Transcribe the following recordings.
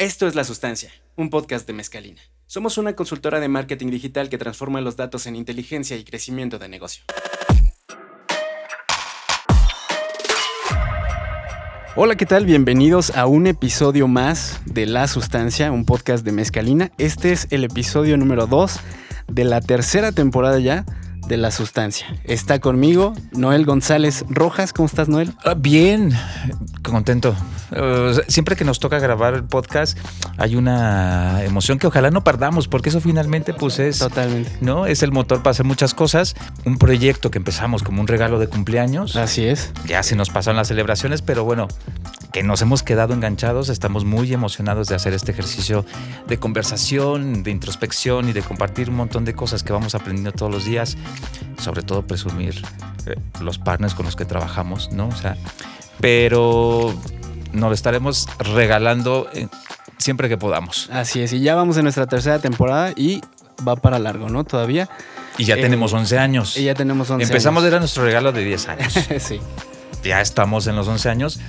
Esto es La Sustancia, un podcast de Mezcalina. Somos una consultora de marketing digital que transforma los datos en inteligencia y crecimiento de negocio. Hola, ¿qué tal? Bienvenidos a un episodio más de La Sustancia, un podcast de Mezcalina. Este es el episodio número 2 de la tercera temporada ya de la sustancia. Está conmigo Noel González Rojas. ¿Cómo estás, Noel? Ah, bien, contento. Uh, siempre que nos toca grabar el podcast hay una emoción que ojalá no perdamos, porque eso finalmente pues es... Totalmente. ¿No? Es el motor para hacer muchas cosas. Un proyecto que empezamos como un regalo de cumpleaños. Así es. Ya se nos pasan las celebraciones, pero bueno, que nos hemos quedado enganchados. Estamos muy emocionados de hacer este ejercicio de conversación, de introspección y de compartir un montón de cosas que vamos aprendiendo todos los días. Sobre todo presumir eh, los partners con los que trabajamos, ¿no? O sea, pero nos lo estaremos regalando eh, siempre que podamos. Así es, y ya vamos en nuestra tercera temporada y va para largo, ¿no? Todavía. Y ya Eh, tenemos 11 años. Y ya tenemos 11 Empezamos, años. era nuestro regalo de 10 años. sí, ya estamos en los 11 años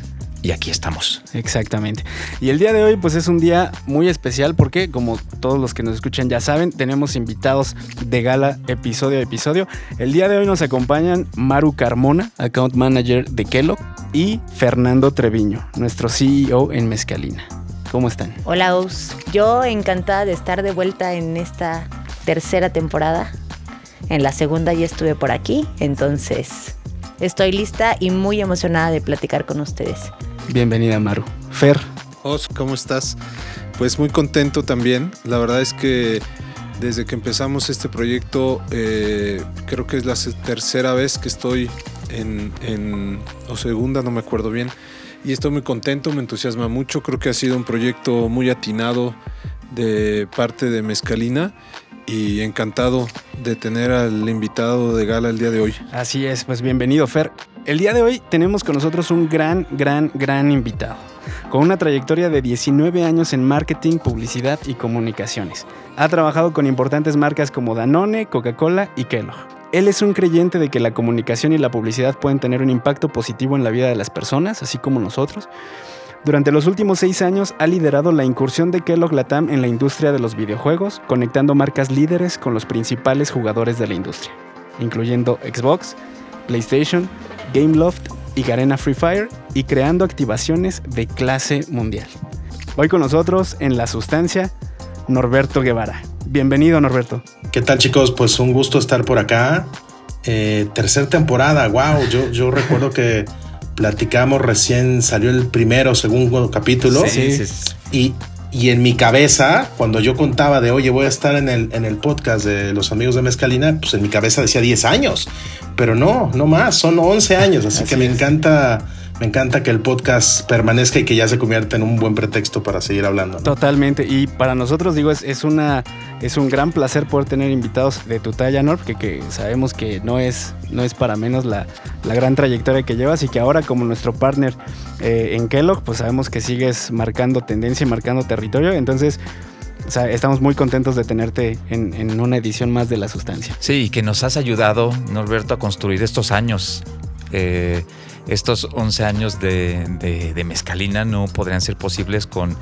y aquí estamos. exactamente. Y el día de hoy pues es un día muy especial porque como todos los que nos escuchan ya saben, tenemos invitados de gala episodio a episodio. El día de hoy nos acompañan Maru Carmona, Account Manager de Kellogg, y Fernando Treviño, nuestro CEO en Mezcalina. ¿Cómo están? Hola Ous, yo encantada de estar de vuelta en esta tercera temporada. En la segunda ya estuve por aquí, entonces estoy lista y muy emocionada de platicar con ustedes. Bienvenida Maru. Fer, Os, ¿cómo estás? Pues muy contento también. La verdad es que desde que empezamos este proyecto, eh, creo que es la tercera vez que estoy en, en- o segunda, no me acuerdo bien. Y estoy muy contento, me entusiasma mucho. Creo que ha sido un proyecto muy atinado de parte de Mezcalina y encantado de tener al invitado de gala el día de hoy. Así es, pues bienvenido Fer. El día de hoy tenemos con nosotros un gran, gran, gran invitado, con una trayectoria de 19 años en marketing, publicidad y comunicaciones. Ha trabajado con importantes marcas como Danone, Coca-Cola y Kellogg. Él es un creyente de que la comunicación y la publicidad pueden tener un impacto positivo en la vida de las personas, así como nosotros. Durante los últimos seis años ha liderado la incursión de Kellogg Latam en la industria de los videojuegos, conectando marcas líderes con los principales jugadores de la industria, incluyendo Xbox, PlayStation, Gameloft y Garena Free Fire, y creando activaciones de clase mundial. Hoy con nosotros en La Sustancia, Norberto Guevara. Bienvenido, Norberto. ¿Qué tal chicos? Pues un gusto estar por acá. Eh, tercer temporada, wow. Yo, yo recuerdo que platicamos recién salió el primero, segundo capítulo. Sí. Y, y en mi cabeza, cuando yo contaba de, oye, voy a estar en el, en el podcast de los amigos de Mezcalina, pues en mi cabeza decía 10 años. Pero no, no más, son 11 años. Así, Así que me es. encanta, me encanta que el podcast permanezca y que ya se convierta en un buen pretexto para seguir hablando. ¿no? Totalmente. Y para nosotros, digo, es, es, una, es un gran placer poder tener invitados de tu talla, Norb, que, que sabemos que no es, no es para menos la, la gran trayectoria que llevas y que ahora como nuestro partner eh, en Kellogg, pues sabemos que sigues marcando tendencia y marcando territorio. Entonces, o sea, estamos muy contentos de tenerte en, en una edición más de La Sustancia. Sí, y que nos has ayudado, Norberto, a construir estos años. Eh, estos 11 años de, de- mezcalina no podrían ser posibles con,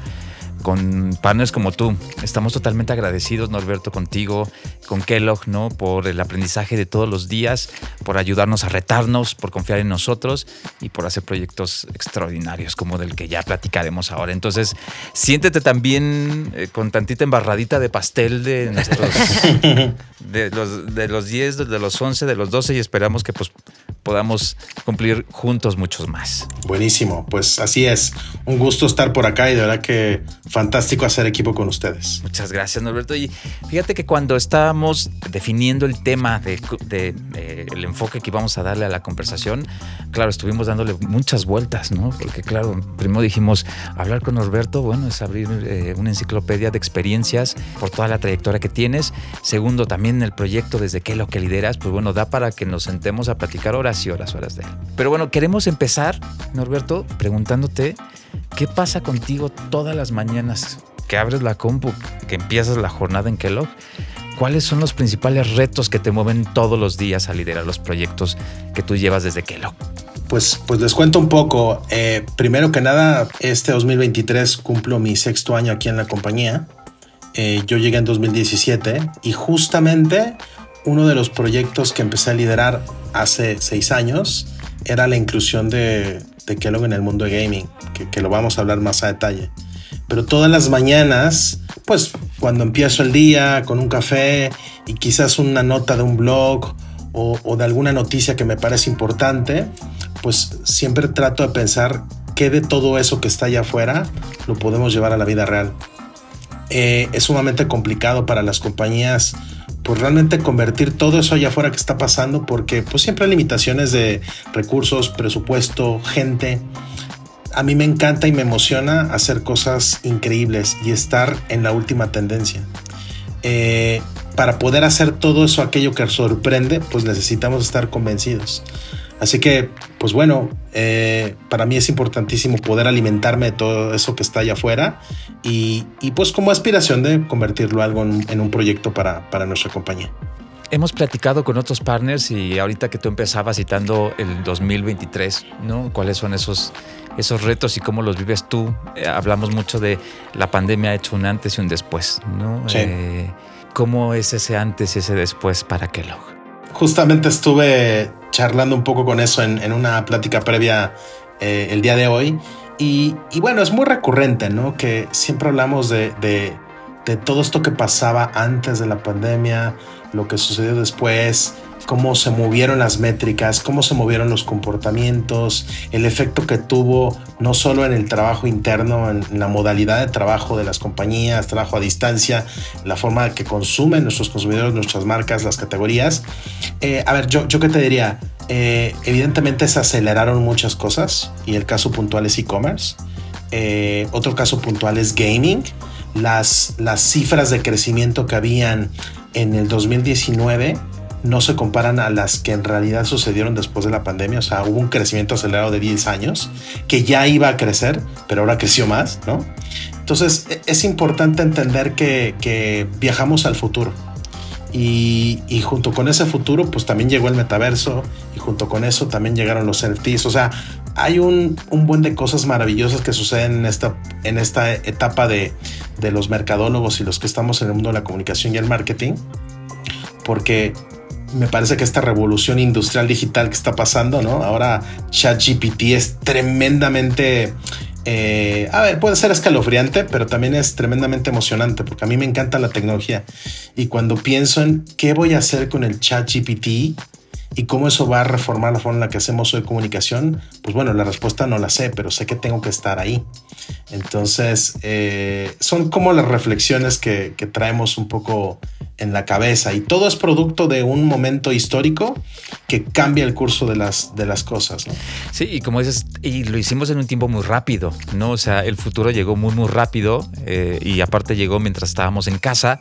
con partners como tú. Estamos totalmente agradecidos, Norberto, contigo, con Kellogg, ¿no? Por el aprendizaje de todos los días, por ayudarnos a retarnos, por confiar en nosotros y por hacer proyectos extraordinarios como del que ya platicaremos ahora. Entonces, siéntete también eh, con tantita embarradita de pastel de nuestros de los, de los 10, de los 11, de los 12 y esperamos que pues podamos cumplir juntos muchos más. Buenísimo, pues así es. Un gusto estar por acá y de verdad que fantástico hacer equipo con ustedes. Muchas gracias, Norberto. Y fíjate que cuando estábamos definiendo el tema de, de- de el enfoque que íbamos a darle a la conversación, claro, estuvimos dándole muchas vueltas, ¿no? Porque, claro, primero dijimos, hablar con Norberto, bueno, es abrir eh, una enciclopedia de experiencias por toda la trayectoria que tienes. Segundo, también el proyecto desde que lo que lideras, pues bueno, da para que nos sentemos a platicar horas y horas, horas de él. Pero bueno, queremos empezar, Norberto, preguntándote, ¿qué pasa contigo todas las mañanas que abres la compu, que empiezas la jornada en Kellogg? ¿Cuáles son los principales retos que te mueven todos los días a liderar los proyectos que tú llevas desde Kellogg? Pues, pues les cuento un poco. Eh, primero que nada, este 2023 cumplo mi sexto año aquí en la compañía. Eh, yo llegué en 2017 y justamente uno de los proyectos que empecé a liderar hace seis años era la inclusión de, de Kellogg en el mundo de gaming, que, lo vamos a hablar más a detalle. Pero todas las mañanas, pues cuando empiezo el día con un café y quizás una nota de un blog o, o, de alguna noticia que me parece importante, pues siempre trato de pensar qué de todo eso que está allá afuera lo podemos llevar a la vida real. Eh, es sumamente complicado para las compañías pues realmente convertir todo eso allá afuera que está pasando porque pues siempre hay limitaciones de recursos, presupuesto, gente. A mí me encanta y me emociona hacer cosas increíbles y estar en la última tendencia. Eh, para poder hacer todo eso, aquello que sorprende, pues necesitamos estar convencidos. Así que, pues bueno, eh, para mí es importantísimo poder alimentarme de todo eso que está allá afuera y, y pues como aspiración de convertirlo algo en, en un proyecto para, para, nuestra compañía. Hemos platicado con otros partners y ahorita que tú empezabas citando el 2023, ¿no? ¿Cuáles son esos, esos retos y cómo los vives tú? Eh, hablamos mucho de la pandemia ha hecho un antes y un después, ¿no? Sí. Eh, ¿Cómo es ese antes y ese después para Kellogg? Justamente estuve charlando un poco con eso en, en una plática previa eh, el día de hoy. Y, y, bueno, es muy recurrente, ¿no? Que siempre hablamos de, de, de, todo esto que pasaba antes de la pandemia, lo que sucedió después, cómo se movieron las métricas, cómo se movieron los comportamientos, el efecto que tuvo no solo en el trabajo interno, en la modalidad de trabajo de las compañías, trabajo a distancia, la forma que consumen nuestros consumidores, nuestras marcas, las categorías. Eh, a ver, yo, yo qué te diría, eh, evidentemente se aceleraron muchas cosas y el caso puntual es e-commerce. Eh, otro caso puntual es gaming. Las, las cifras de crecimiento que habían en el 2019 no se comparan a las que en realidad sucedieron después de la pandemia. O sea, hubo un crecimiento acelerado de 10 años que ya iba a crecer, pero ahora creció más, ¿no? Entonces es importante entender que, que viajamos al futuro. Y, y, junto con ese futuro, pues también llegó el metaverso y junto con eso también llegaron los NFTs. O sea, hay un, buen de cosas maravillosas que suceden en esta, en esta etapa de, de los mercadólogos y los que estamos en el mundo de la comunicación y el marketing. Porque me parece que esta revolución industrial digital que está pasando, ¿no? Ahora ChatGPT es tremendamente... Eh, a ver, puede ser escalofriante, pero también es tremendamente emocionante porque a mí me encanta la tecnología. Y cuando pienso en qué voy a hacer con el ChatGPT y cómo eso va a reformar la forma en la que hacemos hoy comunicación, pues bueno, la respuesta no la sé, pero sé que tengo que estar ahí. Entonces, eh, son como las reflexiones que, traemos un poco en la cabeza y todo es producto de un momento histórico que cambia el curso de las, de las cosas. ¿no? Sí, y como dices, y lo hicimos en un tiempo muy rápido, ¿no? O sea, el futuro llegó muy, muy rápido eh, y aparte llegó mientras estábamos en casa.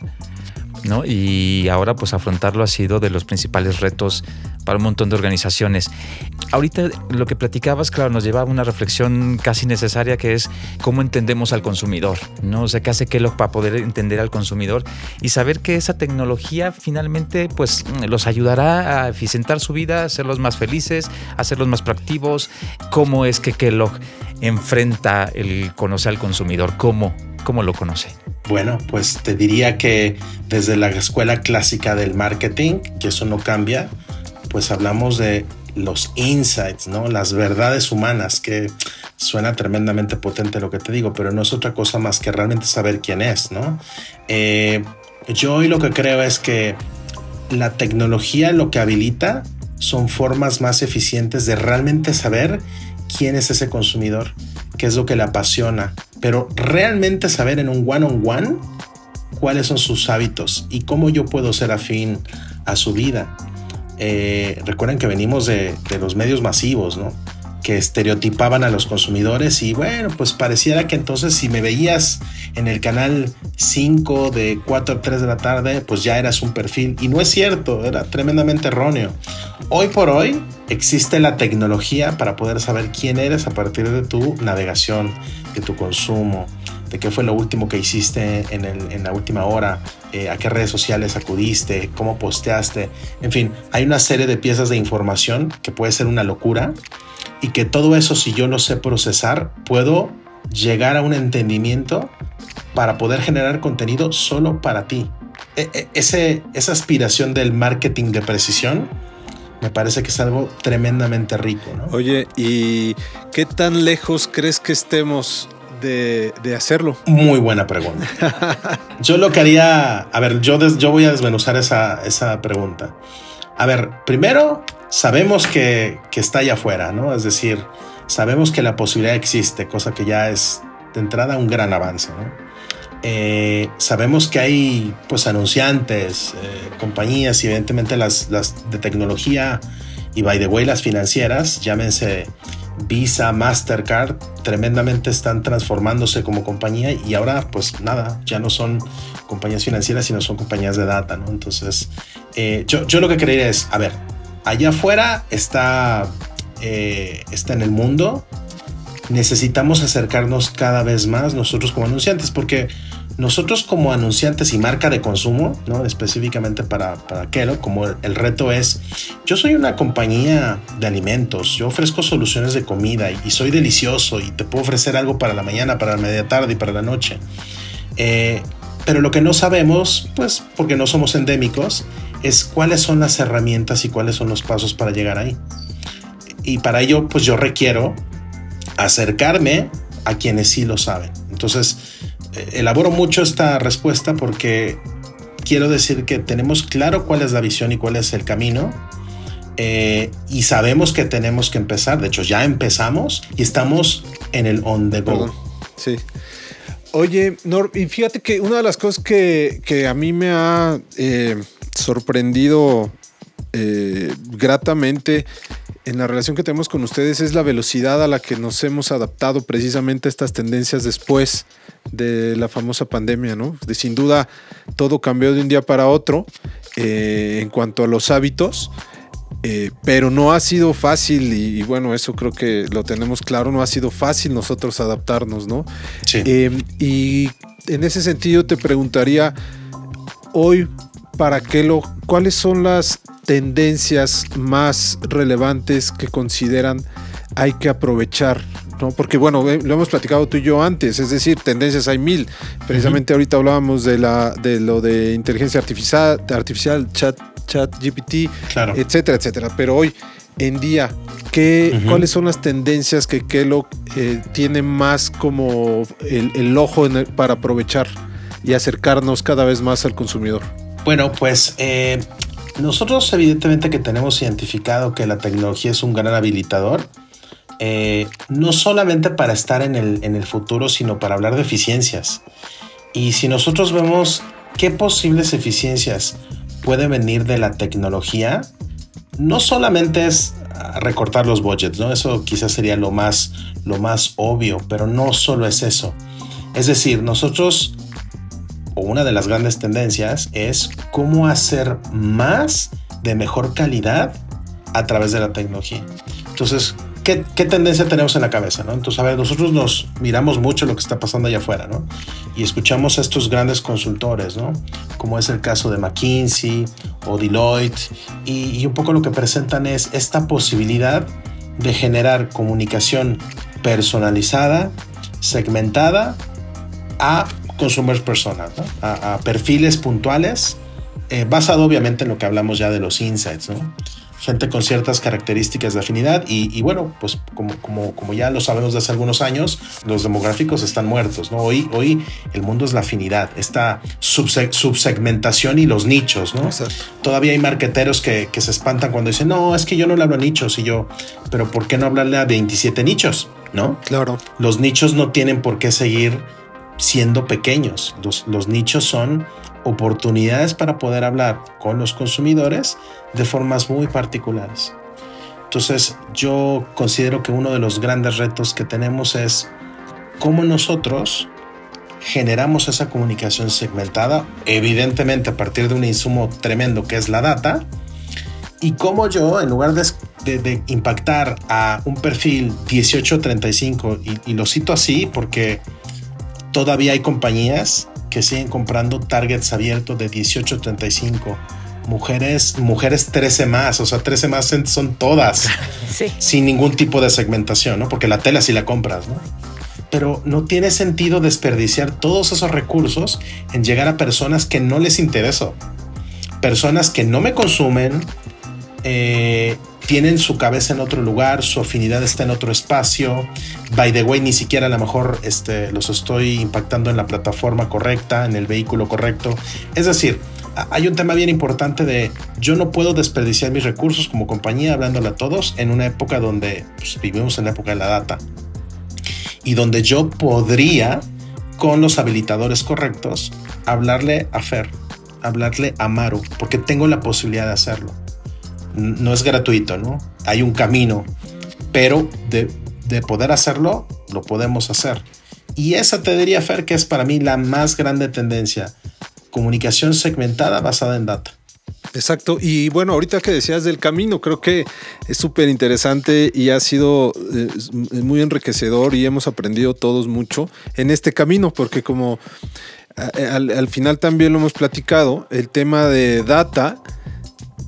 ¿No? Y ahora pues afrontarlo ha sido de los principales retos para un montón de organizaciones. Ahorita lo que platicabas, claro, nos lleva a una reflexión casi necesaria que es cómo entendemos al consumidor, ¿no? O sea, qué hace Kellogg para poder entender al consumidor y saber que esa tecnología finalmente pues los ayudará a eficientar su vida, hacerlos más felices, hacerlos más proactivos. ¿Cómo es que Kellogg enfrenta el conocer al consumidor? ¿Cómo? ¿Cómo lo conoce? Bueno, pues te diría que desde la escuela clásica del marketing, que eso no cambia, pues hablamos de los insights, ¿no? Las verdades humanas, que suena tremendamente potente lo que te digo, pero no es otra cosa más que realmente saber quién es, ¿no? Eh, yo hoy lo que creo es que la tecnología lo que habilita son formas más eficientes de realmente saber quién es ese consumidor, qué es lo que le apasiona, pero realmente saber en un one-on-one -on -one cuáles son sus hábitos y cómo yo puedo ser afín a su vida. Eh, recuerden que venimos de, de, los medios masivos, ¿no? Que estereotipaban a los consumidores y bueno, pues pareciera que entonces si me veías en el canal 5 de 4 a 3 de la tarde, pues ya eras un perfil. Y no es cierto, era tremendamente erróneo. Hoy por hoy existe la tecnología para poder saber quién eres a partir de tu navegación, de tu consumo, de qué fue lo último que hiciste en, la última hora, eh, a qué redes sociales acudiste, cómo posteaste, en fin, hay una serie de piezas de información que puede ser una locura, y que todo eso, si yo lo sé procesar, puedo llegar a un entendimiento para poder generar contenido solo para ti. E, e, ese, esa aspiración del marketing de precisión me parece que es algo tremendamente rico. Oye, ¿y qué tan lejos crees que estemos de, hacerlo? Muy buena pregunta. yo lo que haría, a ver, yo, yo voy a desmenuzar esa, esa pregunta. A ver, primero, sabemos que, que está allá afuera, ¿no? Es decir, sabemos que la posibilidad existe, cosa que ya es de entrada un gran avance, ¿no? Eh, sabemos que hay pues anunciantes, eh, compañías y evidentemente las, las, de tecnología y by the way las financieras, llámense Visa, Mastercard, tremendamente están transformándose como compañía y ahora pues nada, ya no son compañías financieras sino son compañías de data, ¿no? Entonces eh, yo, yo, lo que creería es, a ver, allá afuera está, está en el mundo, necesitamos acercarnos cada vez más nosotros como anunciantes, porque nosotros como anunciantes y marca de consumo, ¿no? específicamente para, para como el, reto es, yo soy una compañía de alimentos, yo ofrezco soluciones de comida y, soy delicioso y te puedo ofrecer algo para la mañana, para la media tarde y para la noche. Eh, pero lo que no sabemos, pues porque no somos endémicos, es cuáles son las herramientas y cuáles son los pasos para llegar ahí. Y para ello, pues yo requiero acercarme a quienes sí lo saben. Entonces, eh, elaboro mucho esta respuesta porque quiero decir que tenemos claro cuál es la visión y cuál es el camino. Eh, y sabemos que tenemos que empezar. De hecho, ya empezamos y estamos en el on the go. Sí. Oye, Nor, y fíjate que una de las cosas que, a mí me ha eh, sorprendido gratamente en la relación que tenemos con ustedes es la velocidad a la que nos hemos adaptado precisamente a estas tendencias después de la famosa pandemia, ¿no? De, sin duda, todo cambió de un día para otro eh, en cuanto a los hábitos. Eh, pero no ha sido fácil y, bueno, eso creo que lo tenemos claro, no ha sido fácil nosotros adaptarnos, ¿no? Sí. Eh, y en ese sentido te preguntaría, hoy, ¿para qué lo, cuáles son las tendencias más relevantes que consideran hay que aprovechar ¿no? Porque bueno, lo hemos platicado tú y yo antes, es decir, tendencias hay mil. Precisamente ahorita hablábamos de la de lo de inteligencia artificial, artificial chat, chat GPT, etcétera, etcétera. Pero hoy en día, ¿qué, ¿cuáles son las tendencias que Kellogg eh, tiene más como el, ojo para aprovechar y acercarnos cada vez más al consumidor? Bueno, pues eh, nosotros evidentemente que tenemos identificado que la tecnología es un gran habilitador, eh, no solamente para estar en el, en el futuro, sino para hablar de eficiencias. Y si nosotros vemos qué posibles eficiencias pueden venir de la tecnología, no solamente es recortar los budgets, ¿no? Eso quizás sería lo más, lo más obvio, pero no solo es eso. Es decir, nosotros una de las grandes tendencias es cómo hacer más de mejor calidad a través de la tecnología. Entonces, ¿qué, tendencia tenemos en la cabeza? ¿no? Entonces, a ver, nosotros nos miramos mucho lo que está pasando allá afuera, ¿no? Y escuchamos a estos grandes consultores, ¿no? Como es el caso de McKinsey o Deloitte, y, y un poco lo que presentan es esta posibilidad de generar comunicación personalizada, segmentada, a consumers personas, a, perfiles puntuales, eh, basado obviamente en lo que hablamos ya de los insights, ¿no? Gente con ciertas características de afinidad y, bueno, pues como, como, como, ya lo sabemos desde hace algunos años, los demográficos están muertos, ¿no? Hoy, hoy el mundo es la afinidad, esta subsegmentación y los nichos, ¿no? Todavía hay marqueteros que, que, se espantan cuando dicen, no, es que yo no le hablo a nichos y yo, pero ¿por qué no hablarle a 27 nichos? ¿No? Claro. Los nichos no tienen por qué seguir siendo pequeños. Los, nichos son oportunidades para poder hablar con los consumidores de formas muy particulares. Entonces yo considero que uno de los grandes retos que tenemos es cómo nosotros generamos esa comunicación segmentada, evidentemente a partir de un insumo tremendo que es la data, y cómo yo, en lugar de, impactar a un perfil 1835, y, y lo cito así porque todavía hay compañías que siguen comprando targets abiertos de 18 35 mujeres, mujeres 13 más, o sea, 13 más son todas, Sí. sin ningún tipo de segmentación, ¿no? Porque la tela sí la compras, ¿no? Pero no tiene sentido desperdiciar todos esos recursos en llegar a personas que no les intereso. Personas que no me consumen, eh, tienen su cabeza en otro lugar, su afinidad está en otro espacio. By the way, ni siquiera a lo mejor este, los estoy impactando en la plataforma correcta, en el vehículo correcto. Es decir, hay un tema bien importante de yo no puedo desperdiciar mis recursos como compañía, hablándole a todos, en una época donde pues, vivimos en la época de la data y donde yo podría, con los habilitadores correctos, hablarle a Fer, hablarle a Maru, porque tengo la posibilidad de hacerlo. No es gratuito, ¿no? Hay un camino, pero de, de poder hacerlo, lo podemos hacer. Y esa te diría, Fer, que es para mí la más grande tendencia. Comunicación segmentada basada en data. Exacto. Y bueno, ahorita que decías del camino, creo que es súper interesante y ha sido eh, muy enriquecedor y hemos aprendido todos mucho en este camino, porque como a- al, al final también lo hemos platicado, el tema de data,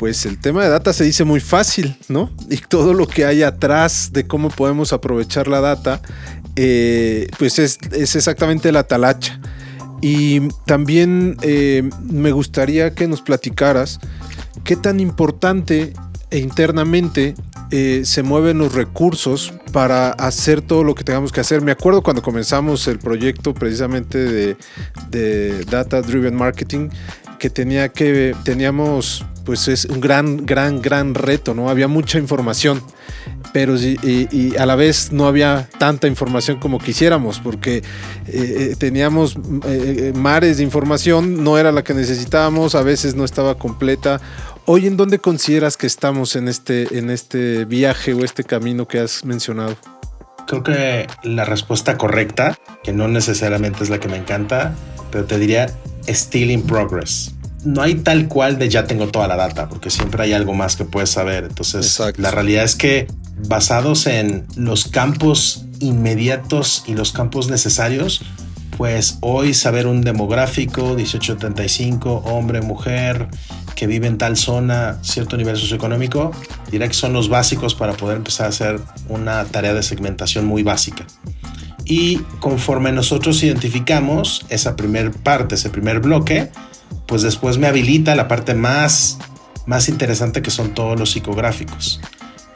pues el tema de data se dice muy fácil, ¿no? Y todo lo que hay atrás de cómo podemos aprovechar la data, eh, pues es, es exactamente la talacha. Y también eh, me gustaría que nos platicaras qué tan importante e internamente eh, se mueven los recursos para hacer todo lo que tengamos que hacer. Me acuerdo cuando comenzamos el proyecto precisamente de, de Data Driven Marketing, que tenía que, teníamos, pues es un gran, gran, gran reto, ¿no? Había mucha información pero y, a la vez no había tanta información como quisiéramos, porque eh, eh, teníamos eh, mares de información, no era la que necesitábamos, a veces no estaba completa. Hoy, ¿en dónde consideras que estamos en este, en este viaje o este camino que has mencionado? Creo que la respuesta correcta, que no necesariamente es la que me encanta, pero te diría still in progress. No hay tal cual de ya tengo toda la data, porque siempre hay algo más que puedes saber. Entonces, Exacto. la realidad es que basados en los campos inmediatos y los campos necesarios, pues hoy saber un demográfico, 1875, hombre, mujer, que vive en tal zona, cierto nivel socioeconómico, diría que son los básicos para poder empezar a hacer una tarea de segmentación muy básica. Y conforme nosotros identificamos esa primer parte, ese primer bloque, pues después me habilita la parte más, más interesante que son todos los psicográficos.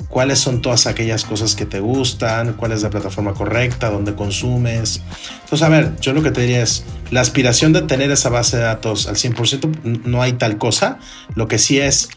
¿Cuáles son todas aquellas cosas que te gustan? ¿Cuál es la plataforma correcta? ¿Dónde consumes? Entonces, a ver, yo lo que te diría es, la aspiración de tener esa base de datos al 100% n- no hay tal cosa. Lo que sí es,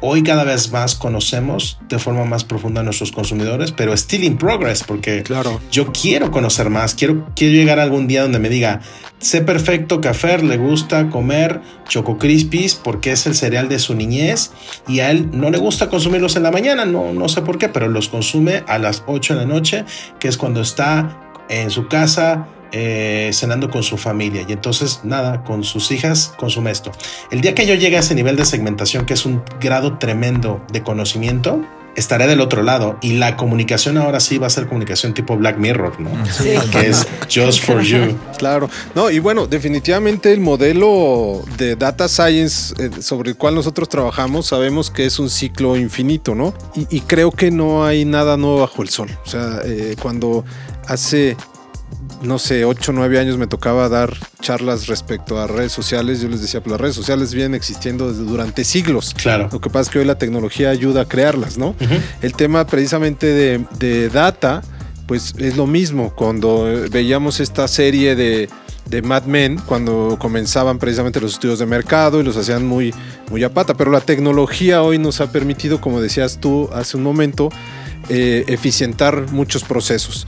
hoy cada vez más conocemos de forma más profunda a nuestros consumidores, pero still in progress, porque Claro. yo quiero conocer más, quiero, quiero llegar a algún día donde me diga, sé perfecto que a Fer le gusta comer Choco Crispies porque es el cereal de su niñez y a él no le gusta consumirlos en la mañana, no, no sé por qué, pero los consume a las 8 de la noche, que es cuando está en su casa eh, cenando con su familia y entonces nada, con sus hijas consume esto. El día que yo llegue a ese nivel de segmentación, que es un grado tremendo de conocimiento, estaré del otro lado y la comunicación ahora sí va a ser comunicación tipo Black Mirror, ¿no? Sí. Que es just for you. Claro, no, y bueno, definitivamente el modelo de data science eh, sobre el cual nosotros trabajamos sabemos que es un ciclo infinito, ¿no? Y, y creo que no hay nada nuevo bajo el sol. O sea, eh, cuando hace, no sé, 8 o 9 años me tocaba dar charlas respecto a redes sociales, yo les decía, pues las redes sociales vienen existiendo desde durante siglos. Claro. Lo que pasa es que hoy la tecnología ayuda a crearlas, ¿no? El tema precisamente de, de data, pues es lo mismo. Cuando veíamos esta serie de, de Mad Men, cuando comenzaban precisamente los estudios de mercado y los hacían muy, muy a pata, pero la tecnología hoy nos ha permitido, como decías tú hace un momento, eh, eficientar muchos procesos.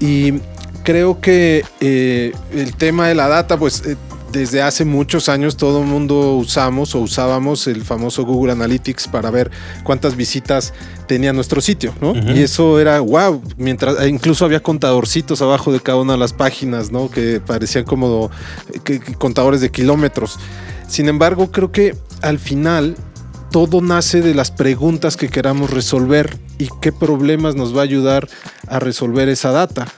Y creo que eh, el tema de la data, pues eh, desde hace muchos años todo el mundo usamos o usábamos el famoso Google Analytics para ver cuántas visitas tenía nuestro sitio, ¿no? Y eso era wow, mientras e incluso había contadorcitos abajo de cada una de las páginas, ¿no? Que parecían como que- que contadores de kilómetros. Sin embargo, creo que al final todo nace de las preguntas que queramos resolver y qué problemas nos va a ayudar a resolver esa data.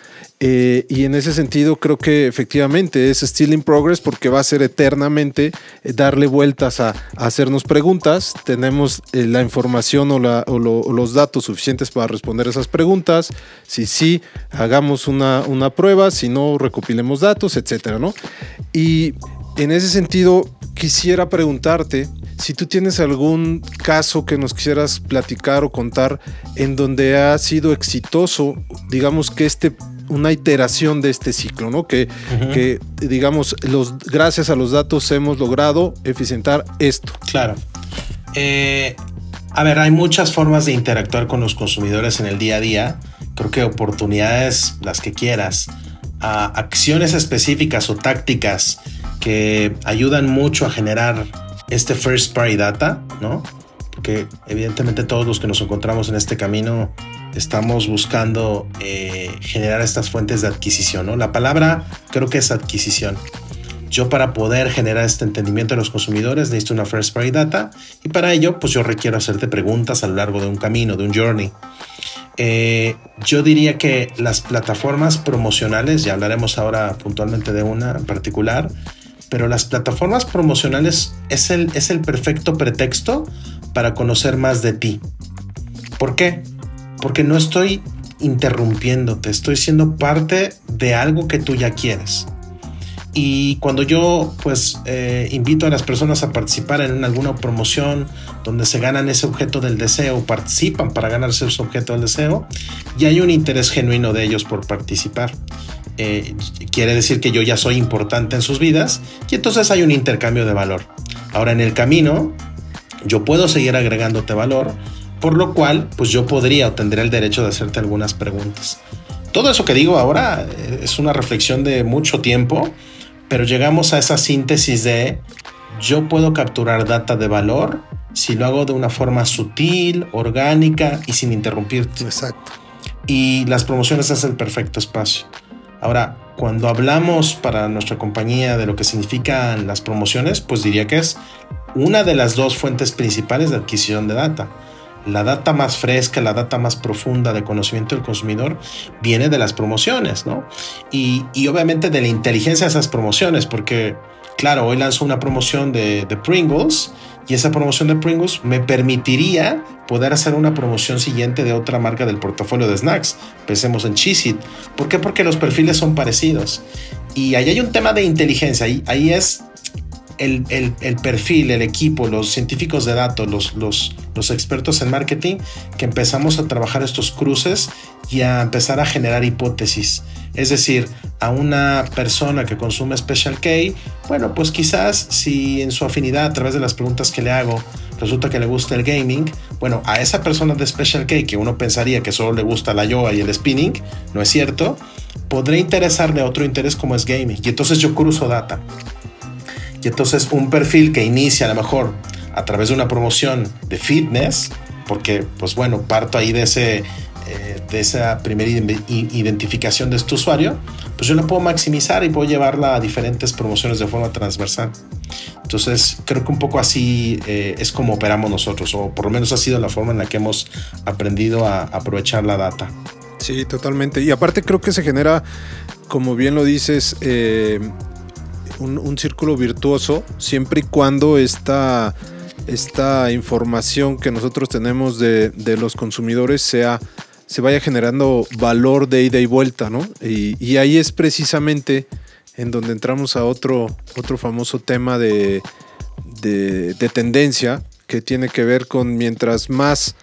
Eh, y en ese sentido creo que efectivamente es still in progress porque va a ser eternamente eh, darle vueltas a, hacernos preguntas. Tenemos eh, la información o, los datos suficientes para responder esas preguntas. Si sí, hagamos una, una prueba. Si no, recopilemos datos, etcétera, ¿no? Y en ese sentido, quisiera preguntarte si tú tienes algún caso que nos quisieras platicar o contar en donde ha sido exitoso, digamos que este una iteración de este ciclo, ¿no? Que, que digamos, los, gracias a los datos hemos logrado eficientar esto. Claro. Eh, a ver, hay muchas formas de interactuar con los consumidores en el día a día. Creo que oportunidades, las que quieras, acciones específicas o tácticas que ayudan mucho a generar este first party data, ¿no? Porque evidentemente todos los que nos encontramos en este camino estamos buscando eh, generar estas fuentes de adquisición, ¿no? La palabra creo que es adquisición. Yo para poder generar este entendimiento de los consumidores necesito una first party data y para ello pues yo requiero hacerte preguntas a lo largo de un camino, de un journey. Eh, yo diría que las plataformas promocionales, ya hablaremos ahora puntualmente de una en particular, pero las plataformas promocionales es el, es el perfecto pretexto para conocer más de ti. ¿Por qué? Porque no estoy interrumpiéndote, estoy siendo parte de algo que tú ya quieres. Y cuando yo pues eh, invito a las personas a participar en alguna promoción donde se ganan ese objeto del deseo, participan para ganarse ese objeto del deseo, ya hay un interés genuino de ellos por participar. Eh, quiere decir que yo ya soy importante en sus vidas y entonces hay un intercambio de valor. Ahora en el camino yo puedo seguir agregándote valor, por lo cual pues yo podría o tendría el derecho de hacerte algunas preguntas. Todo eso que digo ahora eh, es una reflexión de mucho tiempo, pero llegamos a esa síntesis de yo puedo capturar data de valor si lo hago de una forma sutil, orgánica y sin interrumpirte. Exacto. Y las promociones es el perfecto espacio. Ahora, cuando hablamos para nuestra compañía de lo que significan las promociones, pues diría que es una de las dos fuentes principales de adquisición de data. La data más fresca, la data más profunda de conocimiento del consumidor viene de las promociones, ¿no? Y, obviamente de la inteligencia de esas promociones, porque, claro, hoy lanzo una promoción de, de Pringles y esa promoción de Pringles me permitiría poder hacer una promoción siguiente de otra marca del portafolio de snacks. Pensemos en Cheez It. ¿Por qué? Porque los perfiles son parecidos. Y ahí hay un tema de inteligencia. Ahí, ahí es el, perfil, el equipo, los científicos de datos, los expertos en marketing, que empezamos a trabajar estos cruces y a empezar a generar hipótesis. Es decir, a una persona que consume Special K, bueno, pues quizás si en su afinidad a través de las preguntas que le hago resulta que le gusta el gaming, bueno, a esa persona de Special K que uno pensaría que solo le gusta la yoga y el spinning, no es cierto, podría interesarle otro interés como es gaming. Y entonces yo cruzo data. Y entonces un perfil que inicia a lo mejor a través de una promoción de fitness, porque pues bueno, parto ahí de ese eh, de esa primera identificación de este usuario, pues yo la puedo maximizar y puedo llevarla a diferentes promociones de forma transversal. Entonces, creo que un poco así eh, es como operamos nosotros, o por lo menos ha sido la forma en la que hemos aprendido a aprovechar la data. Sí, totalmente. Y aparte creo que se genera, como bien lo dices, eh, un, círculo virtuoso, siempre y cuando esta, esta información que nosotros tenemos de, de los consumidores sea se vaya generando valor de ida y vuelta, ¿no? Y, ahí es precisamente en donde entramos a otro, otro famoso tema de, de tendencia que tiene que ver con mientras más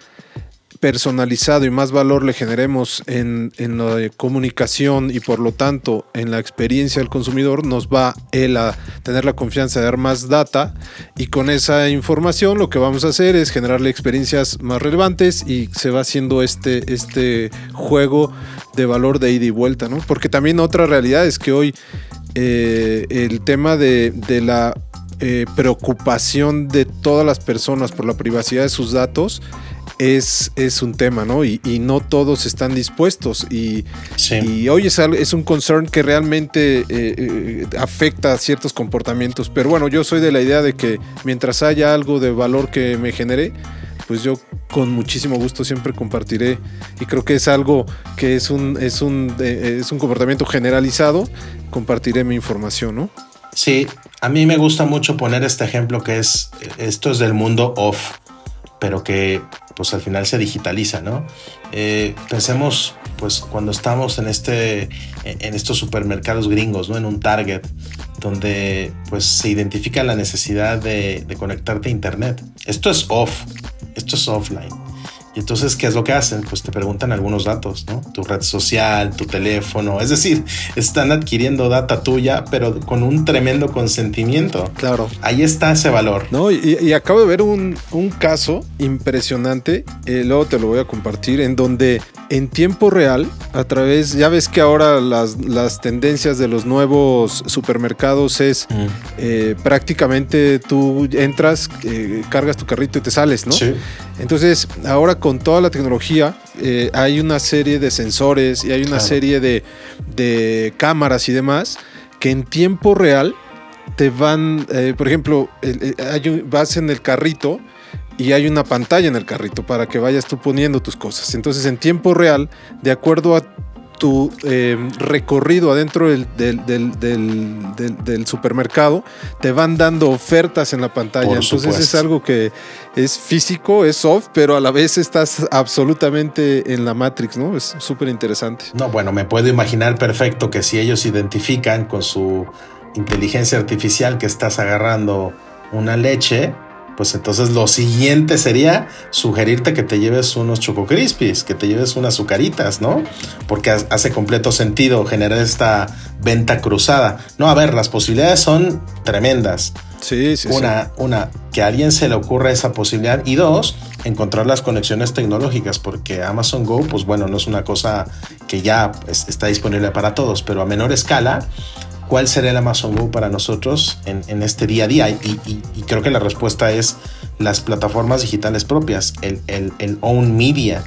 personalizado y más valor le generemos en, la comunicación y por lo tanto en la experiencia del consumidor, nos va a tener la confianza de dar más data y con esa información lo que vamos a hacer es generarle experiencias más relevantes y se va haciendo este, este juego de valor de ida y vuelta, ¿no? Porque también otra realidad es que hoy eh, el tema de, la eh, preocupación de todas las personas por la privacidad de sus datos es, es un tema, ¿no? Y, no todos están dispuestos. Y, hoy es, es, un concern que realmente eh, eh, afecta a ciertos comportamientos. Pero bueno, yo soy de la idea de que mientras haya algo de valor que me genere, pues yo con muchísimo gusto siempre compartiré y creo que es algo que es un, es un, eh, es un comportamiento generalizado, compartiré mi información, ¿no? Sí, a mí me gusta mucho poner este ejemplo que es, esto es del mundo off, pero que pues al final se digitaliza, ¿no? Eh, pensemos, pues cuando estamos en, este, en estos supermercados gringos, ¿no? En un Target, donde pues se identifica la necesidad de, de conectarte a Internet. Esto es off, esto es offline. Y entonces, ¿qué es lo que hacen? Pues te preguntan algunos datos, ¿no? Tu red social, tu teléfono. Es decir, están adquiriendo data tuya, pero con un tremendo consentimiento. Claro. Ahí está ese valor. No, y, acabo de ver un, un caso impresionante, eh, luego te lo voy a compartir, en donde en tiempo real, a través, ya ves que ahora las, las tendencias de los nuevos supermercados es mm. eh, prácticamente tú entras, eh, cargas tu carrito y te sales, ¿no? Sí. Entonces, ahora con toda la tecnología, eh, hay una serie de sensores y hay una serie de, de, cámaras y demás que en tiempo real te van, por ejemplo, vas en el carrito y hay una pantalla en el carrito para que vayas tú poniendo tus cosas. Entonces en tiempo real, de acuerdo a tu eh, recorrido adentro del, del, supermercado, te van dando ofertas en la pantalla. Entonces es algo que es físico, es soft, pero a la vez estás absolutamente en la Matrix, ¿no? Es súper interesante. No, bueno, me puedo imaginar perfecto que si ellos identifican con su inteligencia artificial que estás agarrando una leche, pues entonces lo siguiente sería sugerirte que te lleves unos Choco Crispies, que te lleves unas azucaritas, ¿no? Porque hace completo sentido generar esta venta cruzada. No, a ver, las posibilidades son tremendas. Sí, sí, una, sí. Una, que a alguien se le ocurra esa posibilidad. Y dos, encontrar las conexiones tecnológicas, porque Amazon Go, pues bueno, no es una cosa que ya está disponible para todos, pero a menor escala cuál sería el Amazon Go para nosotros en, este día a día. Y, creo que la respuesta es las plataformas digitales propias, el, el, own media.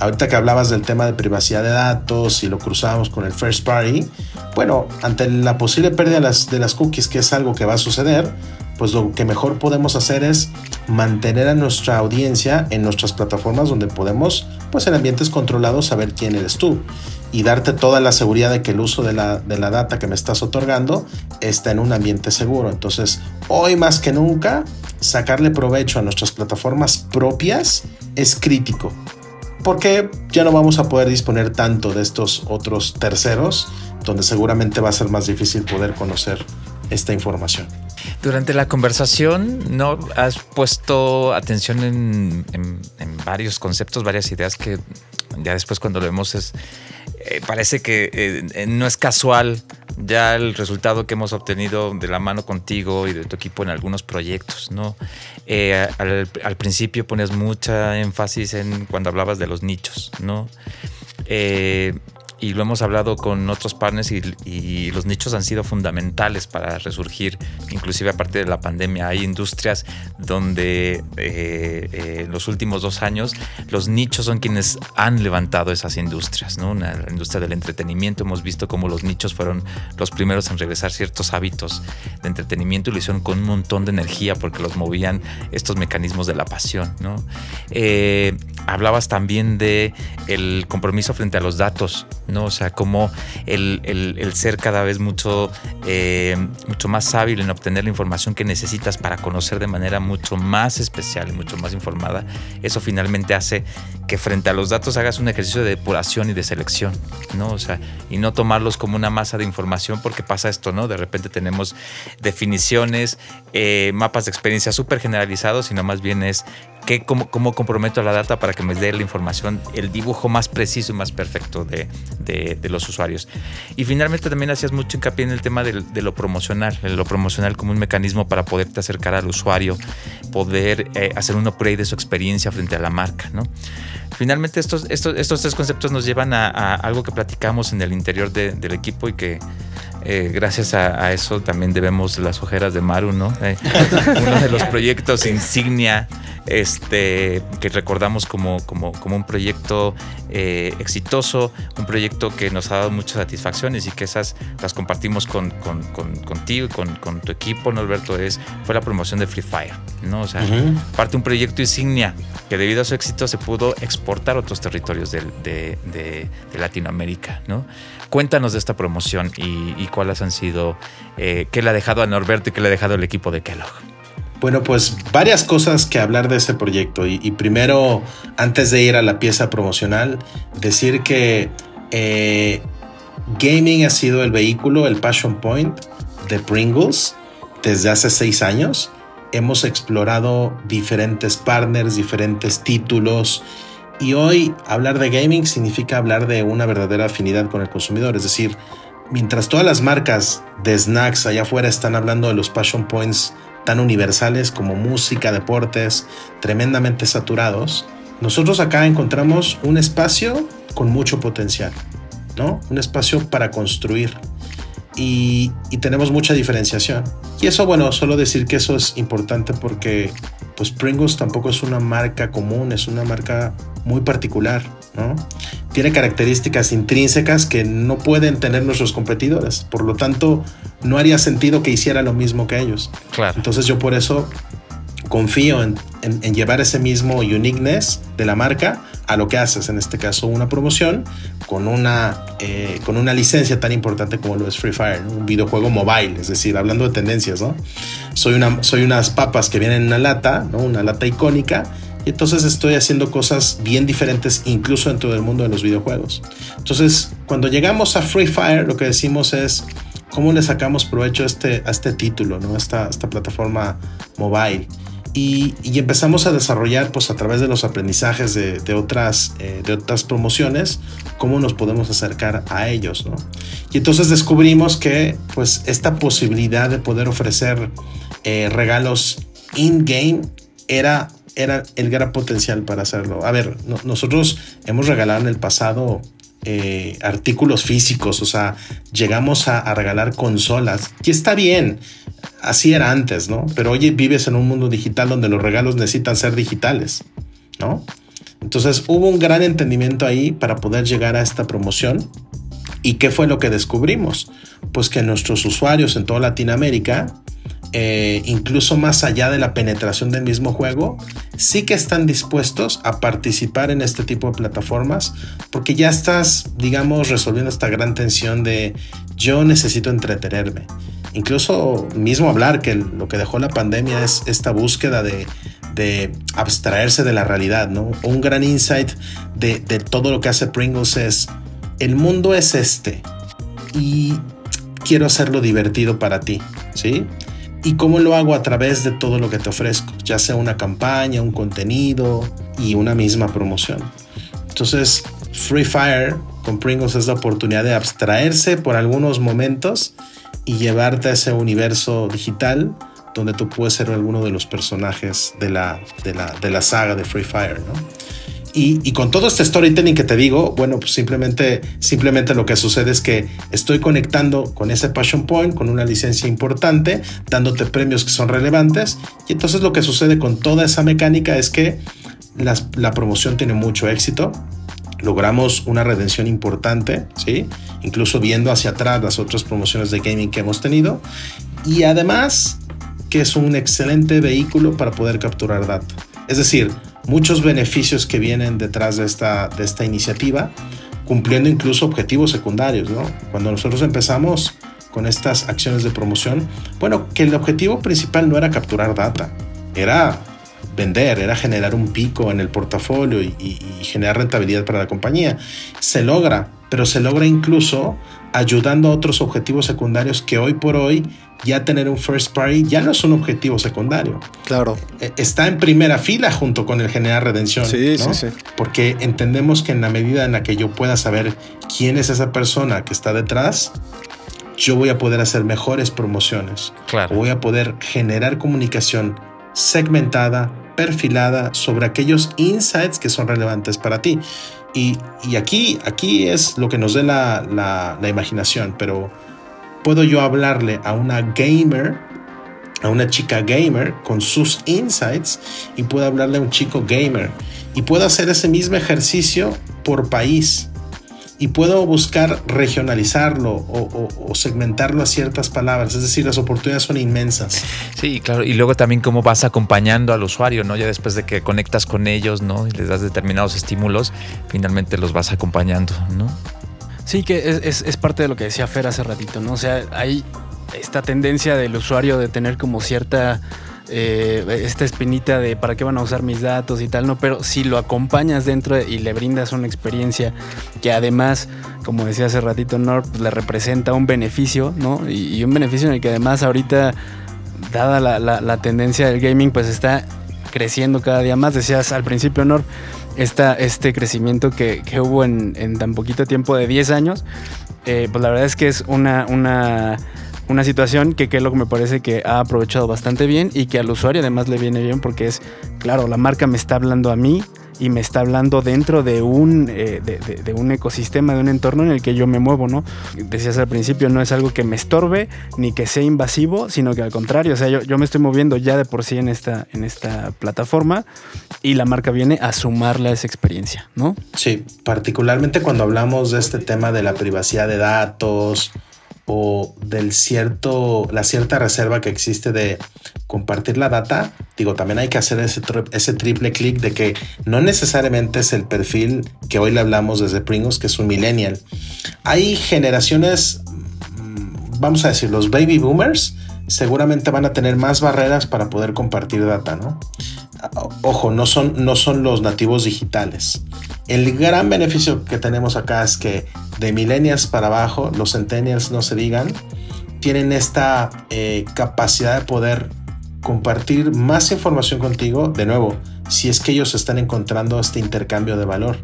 Ahorita que hablabas del tema de privacidad de datos y lo cruzamos con el first party, bueno, ante la posible pérdida de las, de las cookies, que es algo que va a suceder, pues lo que mejor podemos hacer es mantener a nuestra audiencia en nuestras plataformas donde podemos, pues en ambientes controlados, saber quién eres tú y darte toda la seguridad de que el uso de la, de la data que me estás otorgando está en un ambiente seguro. Entonces, hoy más que nunca, sacarle provecho a nuestras plataformas propias es crítico. Porque ya no vamos a poder disponer tanto de estos otros terceros, donde seguramente va a ser más difícil poder conocer esta información. Durante la conversación, ¿no? Has puesto atención en, varios conceptos, varias ideas que ya después cuando lo vemos eh, parece que eh, no es casual ya el resultado que hemos obtenido de la mano contigo y de tu equipo en algunos proyectos, ¿no? Eh, al, principio pones mucha énfasis en cuando hablabas de los nichos, ¿no? Y lo hemos hablado con otros partners y, los nichos han sido fundamentales para resurgir, inclusive a partir de la pandemia. Hay industrias donde en eh, eh, los últimos dos años los nichos son quienes han levantado esas industrias, ¿no? la industria del entretenimiento hemos visto cómo los nichos fueron los primeros en regresar ciertos hábitos de entretenimiento y lo hicieron con un montón de energía porque los movían estos mecanismos de la pasión, ¿no? Eh, hablabas también de el compromiso frente a los datos ¿no? O sea, como el, ser cada vez mucho, eh, mucho más hábil en obtener la información que necesitas para conocer de manera mucho más especial y mucho más informada, eso finalmente hace que frente a los datos hagas un ejercicio de depuración y de selección, ¿no? O sea, y no tomarlos como una masa de información porque pasa esto, ¿no? De repente tenemos definiciones, eh, mapas de experiencia súper generalizados, sino más bien es cómo, comprometo la data para que me dé la información, el dibujo más preciso y más perfecto de, los usuarios. Y finalmente también hacías mucho hincapié en el tema de, lo promocional, lo promocional como un mecanismo para poderte acercar al usuario, poder eh, hacer un upgrade de su experiencia frente a la marca, ¿no? Finalmente estos, estos, estos tres conceptos nos llevan a, algo que platicamos en el interior del equipo y que eh, gracias a, eso también debemos las ojeras de Maru, ¿no? Eh, uno de los proyectos insignia este, que recordamos como, como, como un proyecto eh, exitoso, un proyecto que nos ha dado muchas satisfacciones y que esas las compartimos con, con, contigo y con, tu equipo, ¿no, Alberto? Es, fue la promoción de Free Fire, ¿no? O sea, parte de un proyecto insignia que debido a su éxito se pudo exportar a otros territorios de, de, de, Latinoamérica, ¿no? Cuéntanos de esta promoción y, cuáles han sido, eh, qué le ha dejado a Norberto y qué le ha dejado el equipo de Kellogg. Bueno, pues varias cosas que hablar de este proyecto. Y, primero, antes de ir a la pieza promocional, decir que eh, gaming ha sido el vehículo, el passion point de Pringles desde hace seis años. Hemos explorado diferentes partners, diferentes títulos. Y hoy hablar de gaming significa hablar de una verdadera afinidad con el consumidor. Es decir, mientras todas las marcas de snacks allá afuera están hablando de los passion points tan universales como música, deportes, tremendamente saturados, nosotros acá encontramos un espacio con mucho potencial, ¿no? Un espacio para construir. Y, y, tenemos mucha diferenciación. Y eso, bueno, solo decir que eso es importante porque pues Pringles tampoco es una marca común, es una marca muy particular, ¿no? Tiene características intrínsecas que no pueden tener nuestros competidores, por lo tanto, no haría sentido que hiciera lo mismo que ellos. Claro. Entonces yo por eso confío en, llevar ese mismo uniqueness de la marca a lo que haces, en este caso una promoción con una, eh, con una licencia tan importante como lo es Free Fire, un videojuego mobile, es decir, hablando de tendencias, ¿no? Soy, una, soy unas papas que vienen en una lata, ¿no? Una lata icónica. Y entonces estoy haciendo cosas bien diferentes incluso dentro del mundo de los videojuegos. Entonces, cuando llegamos a Free Fire, lo que decimos es cómo le sacamos provecho a este, a este título, ¿no? esta, esta plataforma mobile. Y, empezamos a desarrollar pues a través de los aprendizajes de, otras, eh, de otras promociones cómo nos podemos acercar a ellos ¿no? y entonces descubrimos que pues esta posibilidad de poder ofrecer eh, regalos in-game era, era el gran potencial para hacerlo a ver nosotros hemos regalado en el pasado eh, artículos físicos, o sea, llegamos a, regalar consolas, y está bien, así era antes, ¿no? Pero hoy vives en un mundo digital donde los regalos necesitan ser digitales, ¿no? Entonces hubo un gran entendimiento ahí para poder llegar a esta promoción. ¿Y qué fue lo que descubrimos? Pues que nuestros usuarios en toda Latinoamérica, eh, incluso más allá de la penetración del mismo juego, sí que están dispuestos a participar en este tipo de plataformas porque ya estás, digamos, resolviendo esta gran tensión de yo necesito entretenerme incluso mismo hablar que lo que dejó la pandemia es esta búsqueda de, abstraerse de la realidad, ¿no? Un gran insight de, todo lo que hace Pringles es, el mundo es este y quiero hacerlo divertido para ti, ¿sí? ¿Y cómo lo hago a través de todo lo que te ofrezco? Ya sea una campaña, un contenido y una misma promoción. Entonces, Free Fire con Pringles es la oportunidad de abstraerse por algunos momentos y llevarte a ese universo digital donde tú puedes ser alguno de los personajes de la, de la, de la saga de Free Fire, ¿no? Y, y, con todo este storytelling que te digo, bueno, pues simplemente, simplemente lo que sucede es que estoy conectando con ese Passion Point, con una licencia importante, dándote premios que son relevantes. Y entonces lo que sucede con toda esa mecánica es que la promoción tiene mucho éxito logramos una redención importante, ¿sí? incluso viendo hacia atrás las otras promociones de gaming que hemos tenido. Y además que es un excelente vehículo para poder capturar data. Es decir, muchos beneficios que vienen detrás de esta, de esta iniciativa, cumpliendo incluso objetivos secundarios. ¿no? Cuando nosotros empezamos con estas acciones de promoción, bueno, que el objetivo principal no era capturar data, era vender, era generar un pico en el portafolio y, generar rentabilidad para la compañía. Se logra, pero se logra incluso ayudando a otros objetivos secundarios que hoy por hoy ya tener un first party ya no es un objetivo secundario. Claro. E, está en primera fila junto con el generar redención. Sí, sí, sí. Porque entendemos que en la medida en la que yo pueda saber quién es esa persona que está detrás, yo voy a poder hacer mejores promociones. Claro. Voy a poder generar comunicación segmentada, perfilada sobre aquellos insights que son relevantes para ti. Y, aquí, aquí es lo que nos dé la, la, imaginación, pero puedo yo hablarle a una gamer, a una chica gamer con sus insights y puedo hablarle a un chico gamer y puedo hacer ese mismo ejercicio por país y puedo buscar regionalizarlo o, segmentarlo a ciertas palabras. Es decir, las oportunidades son inmensas. Sí, claro. Y luego también cómo vas acompañando al usuario, ¿no? Ya después de que conectas con ellos, ¿no? Y les das determinados estímulos, finalmente los vas acompañando, ¿no? Sí, que es, es parte de lo que decía Fer hace ratito, ¿no? O sea, hay esta tendencia del usuario de tener como cierta eh, esta espinita de para qué van a usar mis datos y tal, no, pero si lo acompañas dentro y le brindas una experiencia que además, como decía hace ratito, Nor, le representa un beneficio, ¿no? Y, un beneficio en el que además ahorita, dada la, tendencia del gaming, pues está creciendo cada día más. Decías al principio, Nor, esta, este crecimiento que, hubo en, tan poquito tiempo de 10 años, eh, pues la verdad es que es una, una una situación que Kellogg me parece que ha aprovechado bastante bien y que al usuario además le viene bien porque es, claro, la marca me está hablando a mí y me está hablando dentro de un, eh, de, un ecosistema, de un entorno en el que yo me muevo, ¿no? Decías al principio, no es algo que me estorbe ni que sea invasivo, sino que al contrario, o sea, yo, yo me estoy moviendo ya de por sí en esta, en esta plataforma y la marca viene a sumarle a esa experiencia, ¿no? Sí, particularmente cuando hablamos de este tema de la privacidad de datos, o del cierto, la cierta reserva que existe de compartir la data, digo, también hay que hacer ese, ese triple clic de que no necesariamente es el perfil que hoy le hablamos desde Pringles, que es un millennial. Hay generaciones, mm, vamos a decir, los baby boomers, seguramente van a tener más barreras para poder compartir data, ¿no? Ojo, no son, no son los nativos digitales. El gran beneficio que tenemos acá es que de millennials para abajo, los centennials no se digan, tienen esta eh, capacidad de poder compartir más información contigo, de nuevo, si es que ellos están encontrando este intercambio de valor.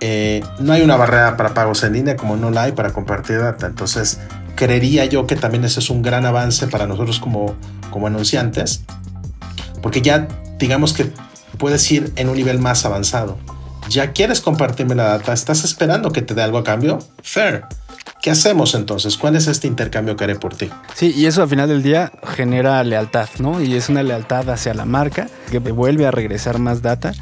Eh, no hay una barrera para pagos en línea como no la hay para compartir data. Entonces, creería yo que también ese es un gran avance para nosotros como, como anunciantes, porque ya digamos que puedes ir en un nivel más avanzado ya quieres compartirme la data, estás esperando que te dé algo a cambio, fair. ¿Qué hacemos entonces? ¿Cuál es este intercambio que haré por ti? Sí, y eso al final del día genera lealtad, ¿no? Y es una lealtad hacia la marca que te vuelve a regresar más data,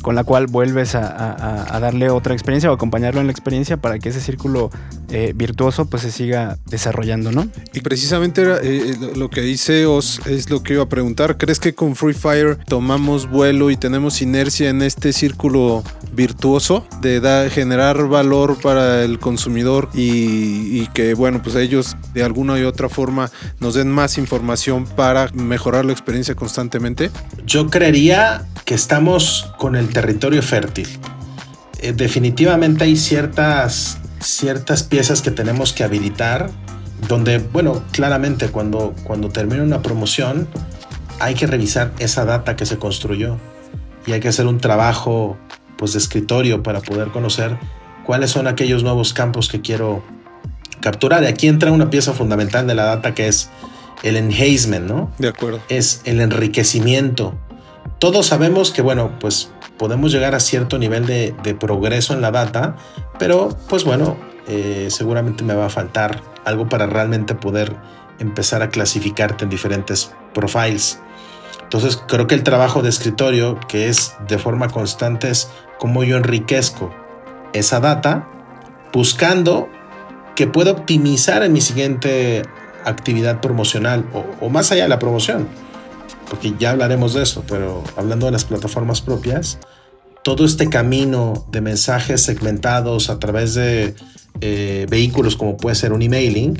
con la cual vuelves a, darle otra experiencia o acompañarlo en la experiencia para que ese círculo eh, virtuoso pues se siga desarrollando, ¿no? Y precisamente eh, eh, lo que dice Os es lo que iba a preguntar. ¿Crees que con Free Fire tomamos vuelo y tenemos inercia en este círculo virtuoso de generar valor para el consumidor y, que, bueno, pues ellos de alguna y otra forma nos den más información para mejorar la experiencia constantemente? Yo creería que estamos con el territorio fértil. Eh, definitivamente hay ciertas, ciertas piezas que tenemos que habilitar donde, bueno, claramente cuando, cuando termina una promoción hay que revisar esa data que se construyó y hay que hacer un trabajo pues, de escritorio para poder conocer cuáles son aquellos nuevos campos que quiero capturar. Y aquí entra una pieza fundamental de la data que es el enhancement, ¿no? De acuerdo. Es el enriquecimiento. Todos sabemos que, bueno, pues podemos llegar a cierto nivel de, progreso en la data, pero pues bueno, eh, seguramente me va a faltar algo para realmente poder empezar a clasificarte en diferentes profiles. Entonces creo que el trabajo de escritorio, que es de forma constante, es cómo yo enriquezco esa data buscando que pueda optimizar en mi siguiente actividad promocional o, más allá de la promoción, porque ya hablaremos de eso, pero hablando de las plataformas propias, todo este camino de mensajes segmentados a través de eh, vehículos como puede ser un emailing,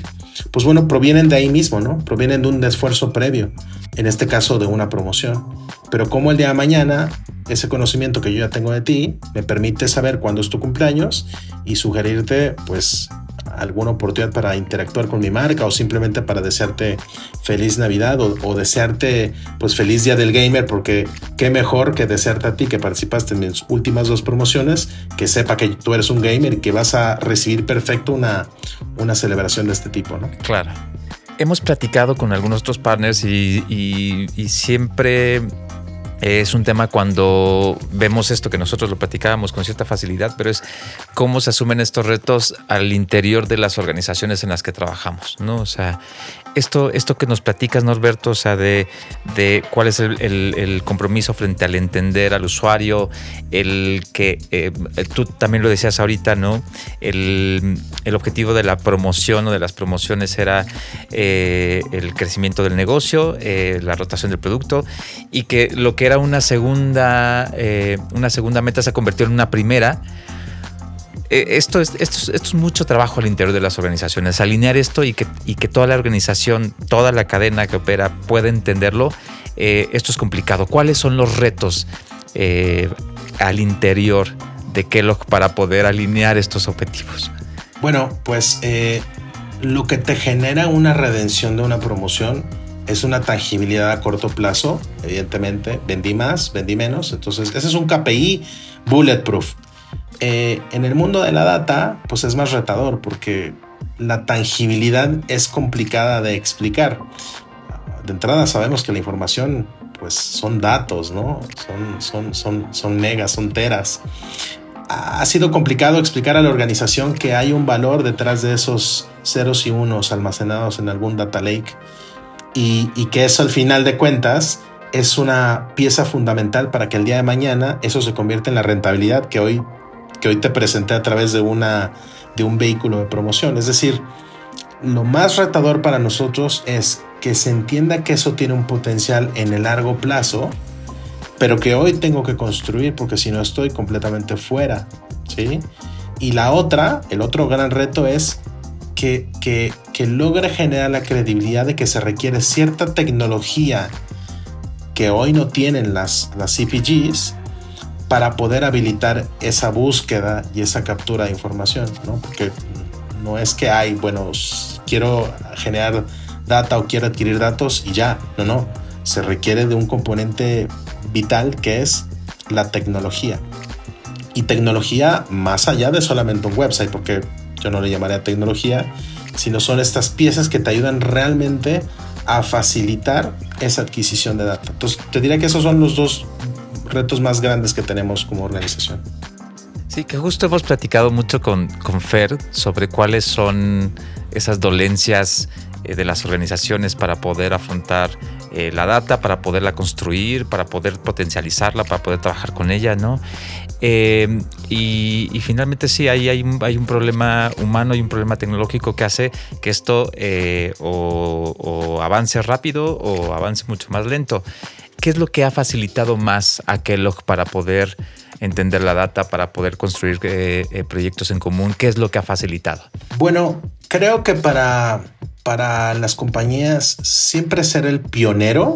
pues bueno, provienen de ahí mismo, ¿no? Provienen de un esfuerzo previo, en este caso de una promoción. Pero como el día de mañana, ese conocimiento que yo ya tengo de ti me permite saber cuándo es tu cumpleaños y sugerirte, pues, alguna oportunidad para interactuar con mi marca o simplemente para desearte feliz Navidad o, desearte pues feliz día del gamer porque qué mejor que desearte a ti que participaste en mis últimas dos promociones que sepa que tú eres un gamer y que vas a recibir perfecto una, una celebración de este tipo, ¿no? Claro. Hemos platicado con algunos otros partners y, y siempre es un tema cuando vemos esto que nosotros lo platicábamos con cierta facilidad, pero es cómo se asumen estos retos al interior de las organizaciones en las que trabajamos, ¿no? O sea, esto, esto que nos platicas, Norberto, o sea, de, cuál es el, compromiso frente al entender al usuario, el que eh, tú también lo decías ahorita, ¿no? El, objetivo de la promoción o de las promociones era eh, el crecimiento del negocio, eh, la rotación del producto y que lo que era una segunda, eh, una segunda meta se convirtió en una primera. Eh, esto, es, esto, es, mucho trabajo al interior de las organizaciones. Alinear esto y que, y que toda la organización, toda la cadena que opera pueda entenderlo, eh, esto es complicado. ¿Cuáles son los retos al interior de Kellogg para poder alinear estos objetivos? Bueno, pues lo que te genera una redención de una promoción es una tangibilidad a corto plazo, evidentemente. Vendí más, vendí menos. Entonces, ese es un KPI bulletproof. Eh, en el mundo de la data, pues es más retador porque la tangibilidad es complicada de explicar. De entrada sabemos que la información, pues son datos, ¿no? Son, son, son, son megas, son teras. Ha sido complicado explicar a la organización que hay un valor detrás de esos ceros y unos almacenados en algún data lake y, que eso al final de cuentas es una pieza fundamental para que el día de mañana eso se convierta en la rentabilidad que hoy, que hoy te presenté a través de, una, de un vehículo de promoción. Es decir, lo más retador para nosotros es que se entienda que eso tiene un potencial en el largo plazo, pero que hoy tengo que construir porque si no estoy completamente fuera. ¿sí? Y la otra, el otro gran reto es que, que, que logre generar la credibilidad de que se requiere cierta tecnología que hoy no tienen las, las CPGs para poder habilitar esa búsqueda y esa captura de información, ¿no? Porque no es que hay, bueno, quiero generar data o quiero adquirir datos y ya, no, no, se requiere de un componente vital que es la tecnología. Y tecnología más allá de solamente un website, porque yo no le llamaría tecnología, sino son estas piezas que te ayudan realmente a facilitar esa adquisición de datos. Entonces, te diría que esos son los dos retos más grandes que tenemos como organización. Sí, que justo hemos platicado mucho con, con Fer sobre cuáles son esas dolencias eh, de las organizaciones para poder afrontar eh, la data, para poderla construir, para poder potencializarla, para poder trabajar con ella, ¿no? Eh, y, finalmente sí, ahí hay, un problema humano y un problema tecnológico que hace que esto eh, avance rápido o avance mucho más lento. ¿Qué es lo que ha facilitado más a Kellogg para poder entender la data, para poder construir eh, proyectos en común? ¿Qué es lo que ha facilitado? Bueno, creo que para para las compañías siempre ser el pionero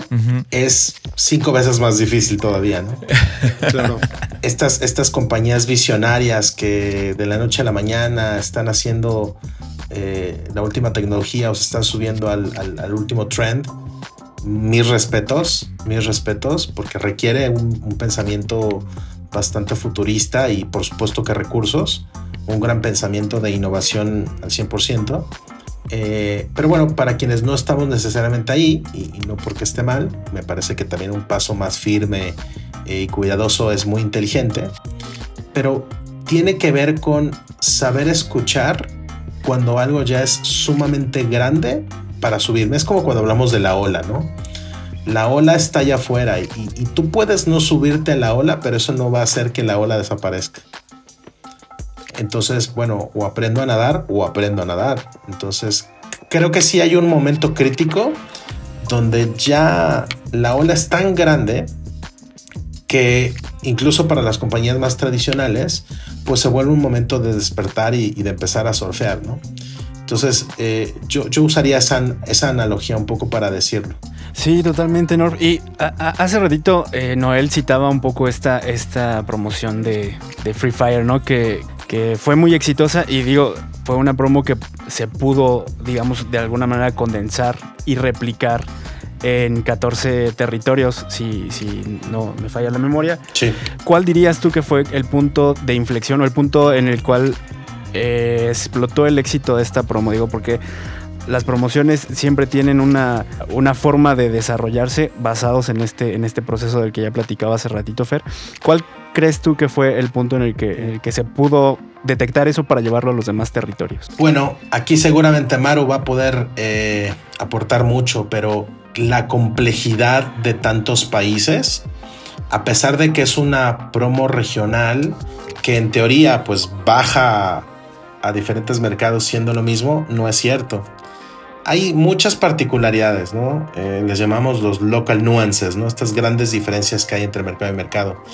es cinco veces más difícil todavía, ¿no? claro. Estas, estas compañías visionarias que de la noche a la mañana están haciendo eh, la última tecnología o se están subiendo al, último trend, mis respetos, mis respetos, porque requiere un, un pensamiento bastante futurista y por supuesto que recursos, un gran pensamiento de innovación al 100%. Eh, pero bueno, para quienes no estamos necesariamente ahí, y, no porque esté mal, me parece que también un paso más firme eh, y cuidadoso es muy inteligente, pero tiene que ver con saber escuchar cuando algo ya es sumamente grande para subirme. Es como cuando hablamos de la ola, ¿no? La ola está allá afuera y, tú puedes no subirte a la ola, pero eso no va a hacer que la ola desaparezca. Entonces, bueno, o aprendo a nadar o aprendo a nadar. Entonces, creo que sí hay un momento crítico donde ya la ola es tan grande que incluso para las compañías más tradicionales, pues se vuelve un momento de despertar y, de empezar a surfear, ¿no? Entonces, eh, yo, usaría esa, esa analogía un poco para decirlo. Sí, totalmente, Norf. Y hace ratito eh, Noel citaba un poco esta, esta promoción de, de Free Fire, ¿no? Que, que fue muy exitosa y digo, fue una promo que se pudo, digamos, de alguna manera condensar y replicar en 14 territorios, si, si no me falla la memoria. Sí. ¿Cuál dirías tú que fue el punto de inflexión o el punto en el cual eh, explotó el éxito de esta promo? Digo, porque las promociones siempre tienen una, una forma de desarrollarse basados en este, en este proceso del que ya platicaba hace ratito, Fer. ¿Cuál crees tú que fue el punto en el que, en el que se pudo detectar eso para llevarlo a los demás territorios? Bueno, aquí seguramente Maru va a poder eh, aportar mucho, pero la complejidad de tantos países, a pesar de que es una promo regional que en teoría pues baja a diferentes mercados siendo lo mismo, no es cierto hay muchas particularidades, ¿no? Eh, les llamamos los local nuances, ¿no? Estas grandes diferencias que hay entre mercado y mercado.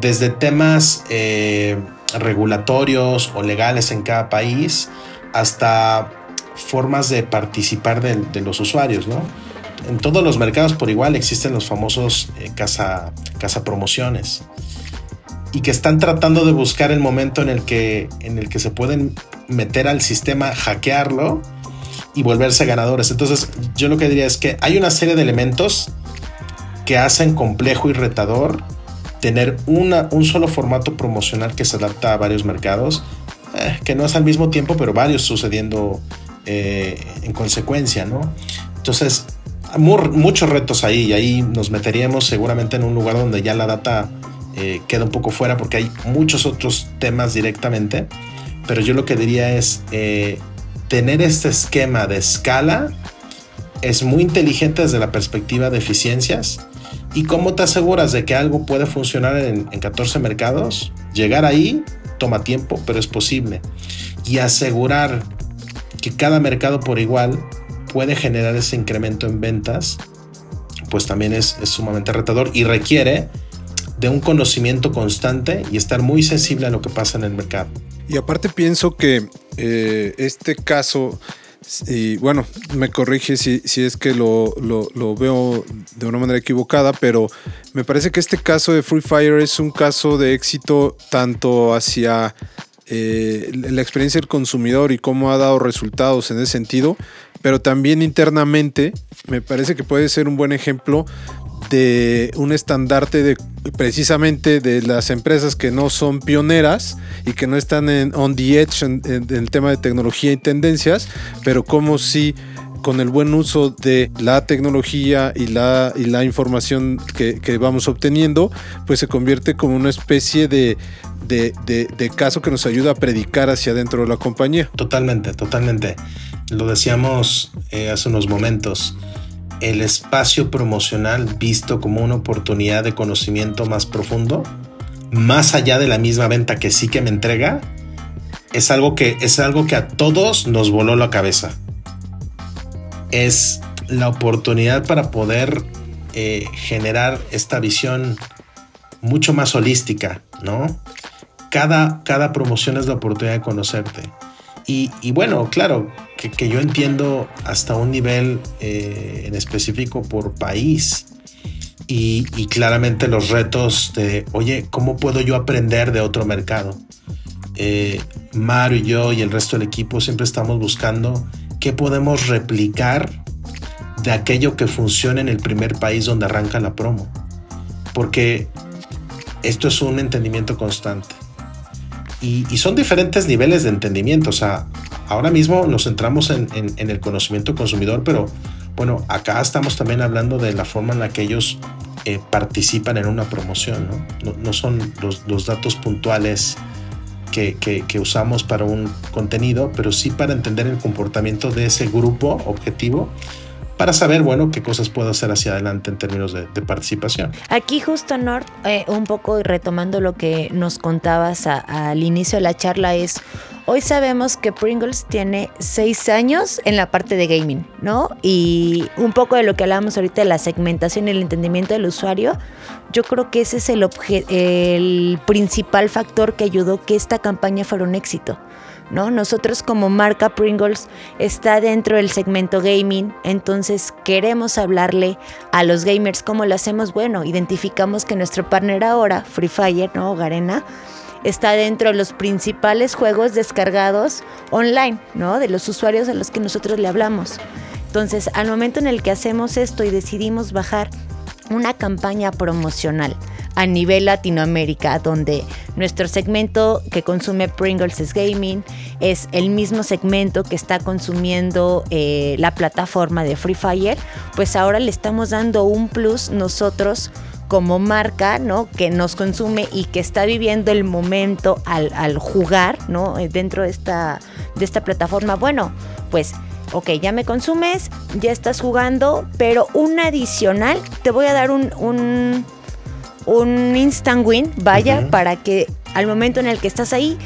Desde temas eh, regulatorios o legales en cada país hasta formas de participar de, los usuarios, ¿no? En todos los mercados por igual existen los famosos eh, casa, casa promociones y que están tratando de buscar el momento en el que, en el que se pueden meter al sistema, hackearlo y volverse ganadores. Entonces, yo lo que diría es que hay una serie de elementos que hacen complejo y retador tener una, un solo formato promocional que se adapta a varios mercados, eh, que no es al mismo tiempo, pero varios sucediendo eh, en consecuencia, ¿no? Entonces, muchos retos ahí y ahí nos meteríamos seguramente en un lugar donde ya la data eh, queda un poco fuera porque hay muchos otros temas directamente, pero yo lo que diría es tener este esquema de escala es muy inteligente desde la perspectiva de eficiencias. ¿Y cómo te aseguras de que algo puede funcionar en, 14 mercados? Llegar ahí toma tiempo, pero es posible. Y asegurar que cada mercado por igual puede generar ese incremento en ventas, pues también es, es sumamente retador y requiere de un conocimiento constante y estar muy sensible a lo que pasa en el mercado. Y aparte pienso que eh, este caso, y bueno, me corrige si, si es que lo, lo, veo de una manera equivocada, pero me parece que este caso de Free Fire es un caso de éxito tanto hacia eh, la experiencia del consumidor y cómo ha dado resultados en ese sentido, pero también internamente me parece que puede ser un buen ejemplo de un estandarte de precisamente de las empresas que no son pioneras y que no están en on the edge en, el tema de tecnología y tendencias, pero como si con el buen uso de la tecnología y la, y la información que, vamos obteniendo, pues se convierte como una especie de, de, caso que nos ayuda a predicar hacia dentro de la compañía. Totalmente, totalmente. Lo decíamos eh, hace unos momentos el espacio promocional visto como una oportunidad de conocimiento más profundo, más allá de la misma venta que sí que me entrega, es algo que, es algo que a todos nos voló la cabeza. Es la oportunidad para poder eh, generar esta visión mucho más holística, ¿no? Cada, cada promoción es la oportunidad de conocerte. Y, bueno, claro, que, yo entiendo hasta un nivel eh, en específico por país. Y, claramente los retos de, oye, ¿cómo puedo yo aprender de otro mercado? Eh, Mario y yo y el resto del equipo siempre estamos buscando qué podemos replicar de aquello que funciona en el primer país donde arranca la promo. Porque esto es un entendimiento constante. Y, son diferentes niveles de entendimiento. O sea, ahora mismo nos centramos en, el conocimiento consumidor, pero bueno, acá estamos también hablando de la forma en la que ellos eh, participan en una promoción. No, no, son los, datos puntuales que, que, usamos para un contenido, pero sí para entender el comportamiento de ese grupo objetivo para saber, bueno, qué cosas puedo hacer hacia adelante en términos de, participación. Aquí justo, Nord, eh, un poco retomando lo que nos contabas al inicio de la charla es, hoy sabemos que Pringles tiene seis años en la parte de gaming, ¿no? Y un poco de lo que hablábamos ahorita de la segmentación y el entendimiento del usuario, yo creo que ese es el, el principal factor que ayudó que esta campaña fuera un éxito. Nosotros como marca Pringles está dentro del segmento gaming, entonces queremos hablarle a los gamers cómo lo hacemos. Bueno, identificamos que nuestro partner ahora, Free Fire, ¿no? Garena, está dentro de los principales juegos descargados online, ¿no? De los usuarios a los que nosotros le hablamos. Entonces, al momento en el que hacemos esto y decidimos bajar una campaña promocional a nivel Latinoamérica, donde nuestro segmento que consume Pringles es gaming, es el mismo segmento que está consumiendo eh, la plataforma de Free Fire, pues ahora le estamos dando un plus nosotros como marca, ¿no? Que nos consume y que está viviendo el momento al, jugar, ¿no? Dentro de esta, de esta plataforma. Bueno, pues ok, ya me consumes, ya estás jugando, pero un adicional, te voy a dar un, un, un instant win, vaya, para que al momento en el que estás ahí,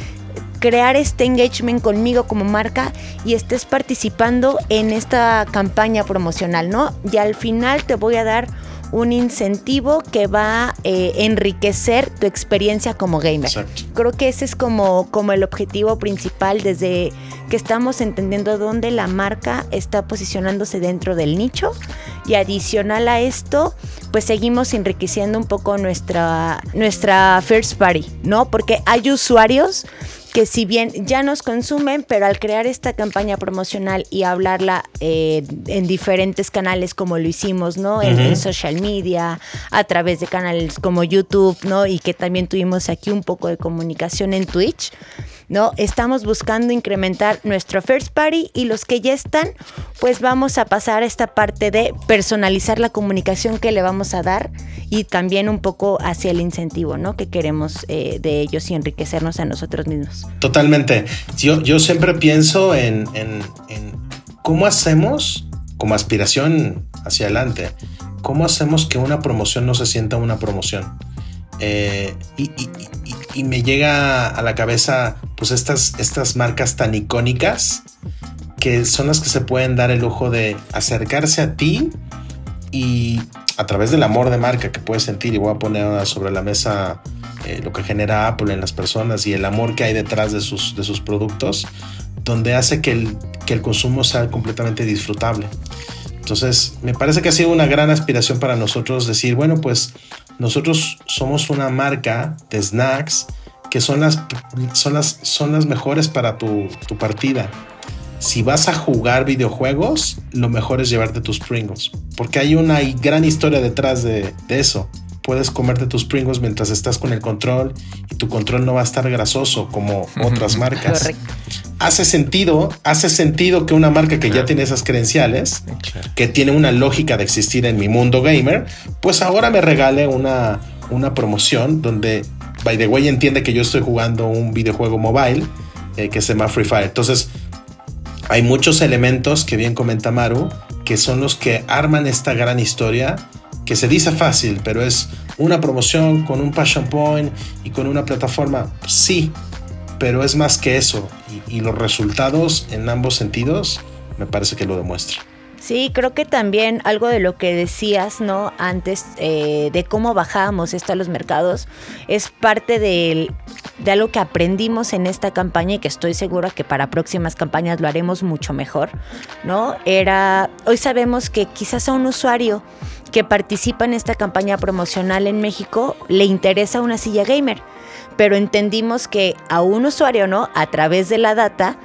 crear este engagement conmigo como marca y estés participando en esta campaña promocional, ¿no? Y al final te voy a dar un incentivo que va a eh, enriquecer tu experiencia como gamer. Creo que ese es como, como el objetivo principal desde que estamos entendiendo dónde la marca está posicionándose dentro del nicho y adicional a esto, pues seguimos enriqueciendo un poco nuestra, nuestra first party, ¿no? Porque hay usuarios que si bien ya nos consumen, pero al crear esta campaña promocional y hablarla eh, en diferentes canales como lo hicimos, ¿no? En, social media, a través de canales como YouTube, ¿no? Y que también tuvimos aquí un poco de comunicación en Twitch. ¿no? Estamos buscando incrementar nuestro first party y los que ya están, pues vamos a pasar a esta parte de personalizar la comunicación que le vamos a dar y también un poco hacia el incentivo, ¿no? Que queremos eh, de ellos y enriquecernos a nosotros mismos. Totalmente. Yo, yo siempre pienso en, cómo hacemos como aspiración hacia adelante, cómo hacemos que una promoción no se sienta una promoción. Eh, y, y me llega a la cabeza pues estas, estas marcas tan icónicas que son las que se pueden dar el lujo de acercarse a ti y a través del amor de marca que puedes sentir y voy a poner sobre la mesa eh, lo que genera Apple en las personas y el amor que hay detrás de sus, de sus productos, donde hace que el, que el consumo sea completamente disfrutable. Entonces, me parece que ha sido una gran aspiración para nosotros decir, bueno, pues nosotros somos una marca de snacks que son las, son las, son las mejores para tu, tu partida. Si vas a jugar videojuegos, lo mejor es llevarte tus Pringles, porque hay una gran historia detrás de, de eso. Puedes comerte tus Pringles mientras estás con el control y tu control no va a estar grasoso como otras marcas. Hace sentido, hace sentido que una marca que ya tiene esas credenciales, que tiene una lógica de existir en mi mundo gamer, pues ahora me regale una, una promoción donde by the way entiende que yo estoy jugando un videojuego mobile eh, que se llama Free Fire. Entonces, hay muchos elementos que bien comenta Maru, que son los que arman esta gran historia que se dice fácil, pero es una promoción con un passion point y con una plataforma, sí, pero es más que eso. Y, los resultados en ambos sentidos me parece que lo demuestran. Sí, creo que también algo de lo que decías, ¿no? Antes eh, de cómo bajábamos esto a los mercados, es parte de algo que aprendimos en esta campaña y que estoy segura que para próximas campañas lo haremos mucho mejor, ¿no? Era, hoy sabemos que quizás a un usuario que participa en esta campaña promocional en México le interesa una silla gamer, pero entendimos que a un usuario, ¿no? A través de la data,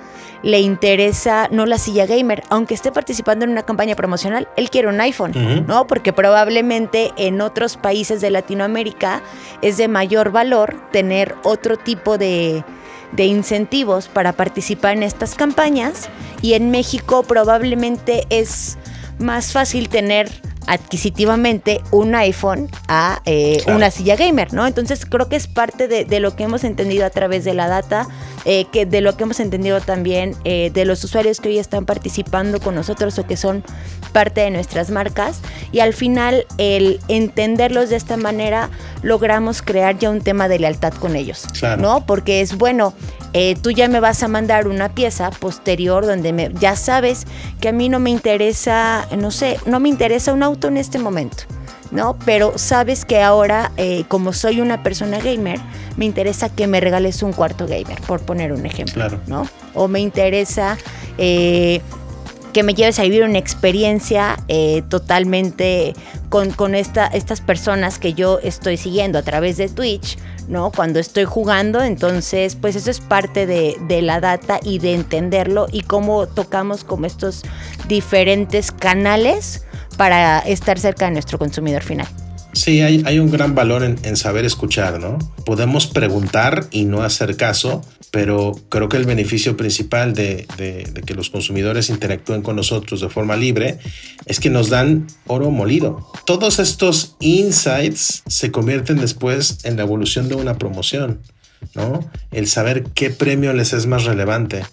le interesa no la silla gamer, aunque esté participando en una campaña promocional, él quiere un iPhone, ¿no? Porque probablemente en otros países de Latinoamérica es de mayor valor tener otro tipo de, de incentivos para participar en estas campañas. Y en México probablemente es más fácil tener adquisitivamente un iPhone a eh, una silla gamer, ¿no? Entonces creo que es parte de, lo que hemos entendido a través de la data, eh, que de lo que hemos entendido también eh, de los usuarios que hoy están participando con nosotros o que son parte de nuestras marcas. Y al final, el entenderlos de esta manera, logramos crear ya un tema de lealtad con ellos, ¿no? Porque es bueno, tú ya me vas a mandar una pieza posterior donde me, ya sabes que a mí no me interesa, no sé, no me interesa una en este momento, ¿no? Pero sabes que ahora, eh, como soy una persona gamer, me interesa que me regales un cuarto gamer, por poner un ejemplo, ¿no? O me interesa eh, que me lleves a vivir una experiencia eh, totalmente con, con esta, estas personas que yo estoy siguiendo a través de Twitch, ¿no? Cuando estoy jugando, entonces, pues eso es parte de, de, la data y de entenderlo y cómo tocamos como estos diferentes canales para estar cerca de nuestro consumidor final. Sí, hay, hay un gran valor en, en, saber escuchar, ¿no? Podemos preguntar y no hacer caso, pero creo que el beneficio principal de, que los consumidores interactúen con nosotros de forma libre es que nos dan oro molido. Todos estos insights se convierten después en la evolución de una promoción, ¿no? El saber qué premio les es más relevante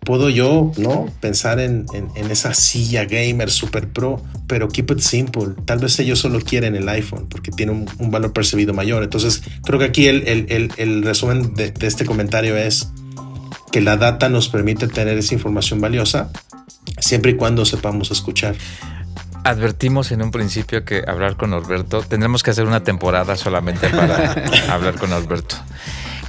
puedo yo, ¿no? Pensar en, en, en, esa silla gamer super pro, pero keep it simple. Tal vez ellos solo quieren el iPhone porque tiene un, un valor percibido mayor. Entonces, creo que aquí el, el, el resumen de, de, este comentario es que la data nos permite tener esa información valiosa siempre y cuando sepamos escuchar. Advertimos en un principio que hablar con Norberto, tendremos que hacer una temporada solamente para hablar con Norberto.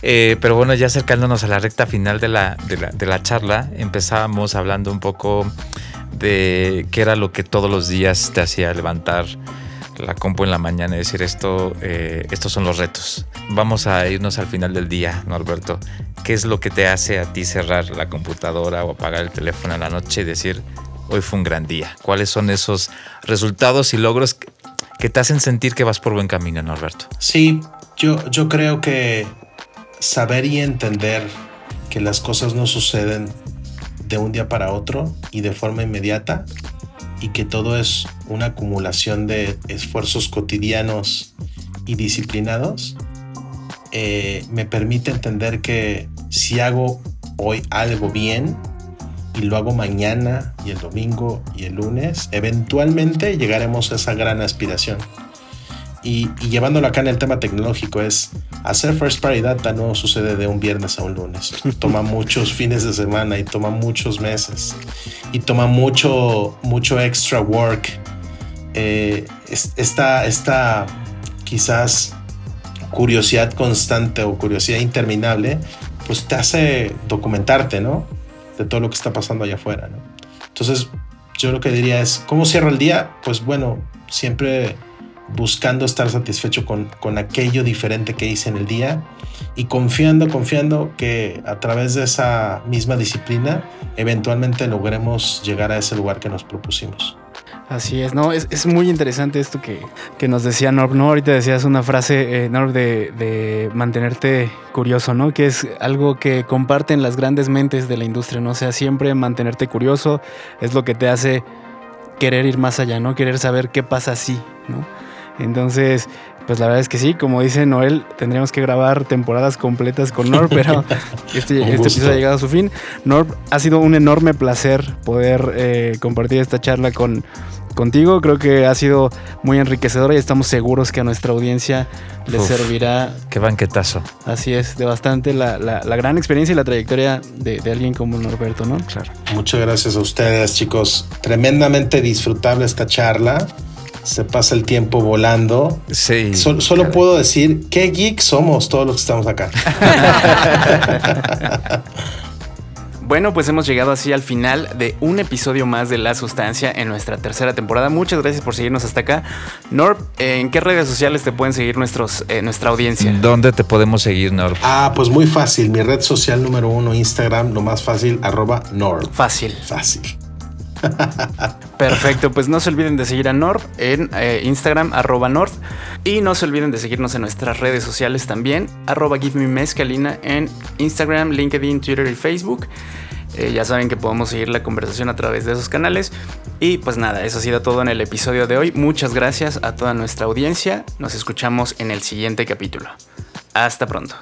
Eh, pero bueno, ya acercándonos a la recta final de la, de la, de la charla, empezábamos hablando un poco de qué era lo que todos los días te hacía levantar la compu en la mañana y decir esto, eh, estos son los retos. Vamos a irnos al final del día, Norberto. ¿Qué es lo que te hace a ti cerrar la computadora o apagar el teléfono en la noche y decir hoy fue un gran día? ¿Cuáles son esos resultados y logros que te hacen sentir que vas por buen camino, Norberto? Sí, yo, yo creo que saber y entender que las cosas no suceden de un día para otro y de forma inmediata y que todo es una acumulación de esfuerzos cotidianos y disciplinados, eh, me permite entender que si hago hoy algo bien y lo hago mañana y el domingo y el lunes, eventualmente llegaremos a esa gran aspiración. Y, y, llevándolo acá en el tema tecnológico es hacer first party data no sucede de un viernes a un lunes. Toma muchos fines de semana y toma muchos meses y toma mucho mucho extra work. Eh, esta, esta quizás curiosidad constante o curiosidad interminable pues te hace documentarte no de todo lo que está pasando allá afuera ¿no? entonces yo lo que diría es cómo cierro el día pues bueno siempre buscando estar satisfecho con, con, aquello diferente que hice en el día y confiando, confiando que a través de esa misma disciplina eventualmente logremos llegar a ese lugar que nos propusimos. Así es, no, es, es muy interesante esto que, que, nos decía Norb, ¿no? Ahorita decías una frase, eh, Norb, de, de, mantenerte curioso, ¿no? Que es algo que comparten las grandes mentes de la industria, ¿no? O sea, siempre mantenerte curioso es lo que te hace querer ir más allá, ¿no? Querer saber qué pasa así, ¿no? Entonces, pues la verdad es que sí, como dice Noel, tendríamos que grabar temporadas completas con Norb, pero este, este episodio ha llegado a su fin. Norb, ha sido un enorme placer poder eh, compartir esta charla con, contigo. Creo que ha sido muy enriquecedora y estamos seguros que a nuestra audiencia les Uf, servirá. Qué banquetazo. Así es, de bastante la, la, la gran experiencia y la trayectoria de, de, alguien como Norberto, ¿no? Claro. Muchas gracias a ustedes, chicos. Tremendamente disfrutable esta charla se pasa el tiempo volando. Sí. So, solo caray. puedo decir qué geek somos todos los que estamos acá. Bueno, pues hemos llegado así al final de un episodio más de La Sustancia en nuestra tercera temporada. Muchas gracias por seguirnos hasta acá. Norb, ¿en qué redes sociales te pueden seguir nuestros, eh, nuestra audiencia? ¿Dónde te podemos seguir, Norb? Ah, pues muy fácil. Mi red social número uno, Instagram, lo más fácil, arroba Norb. Fácil. Fácil. Perfecto, pues no se olviden de seguir a Norb en eh, Instagram, arroba North. Y no se olviden de seguirnos en nuestras redes sociales también, arroba Give en Instagram, LinkedIn, Twitter y Facebook. Eh, ya saben que podemos seguir la conversación a través de esos canales. Y pues nada, eso ha sido todo en el episodio de hoy. Muchas gracias a toda nuestra audiencia. Nos escuchamos en el siguiente capítulo. Hasta pronto.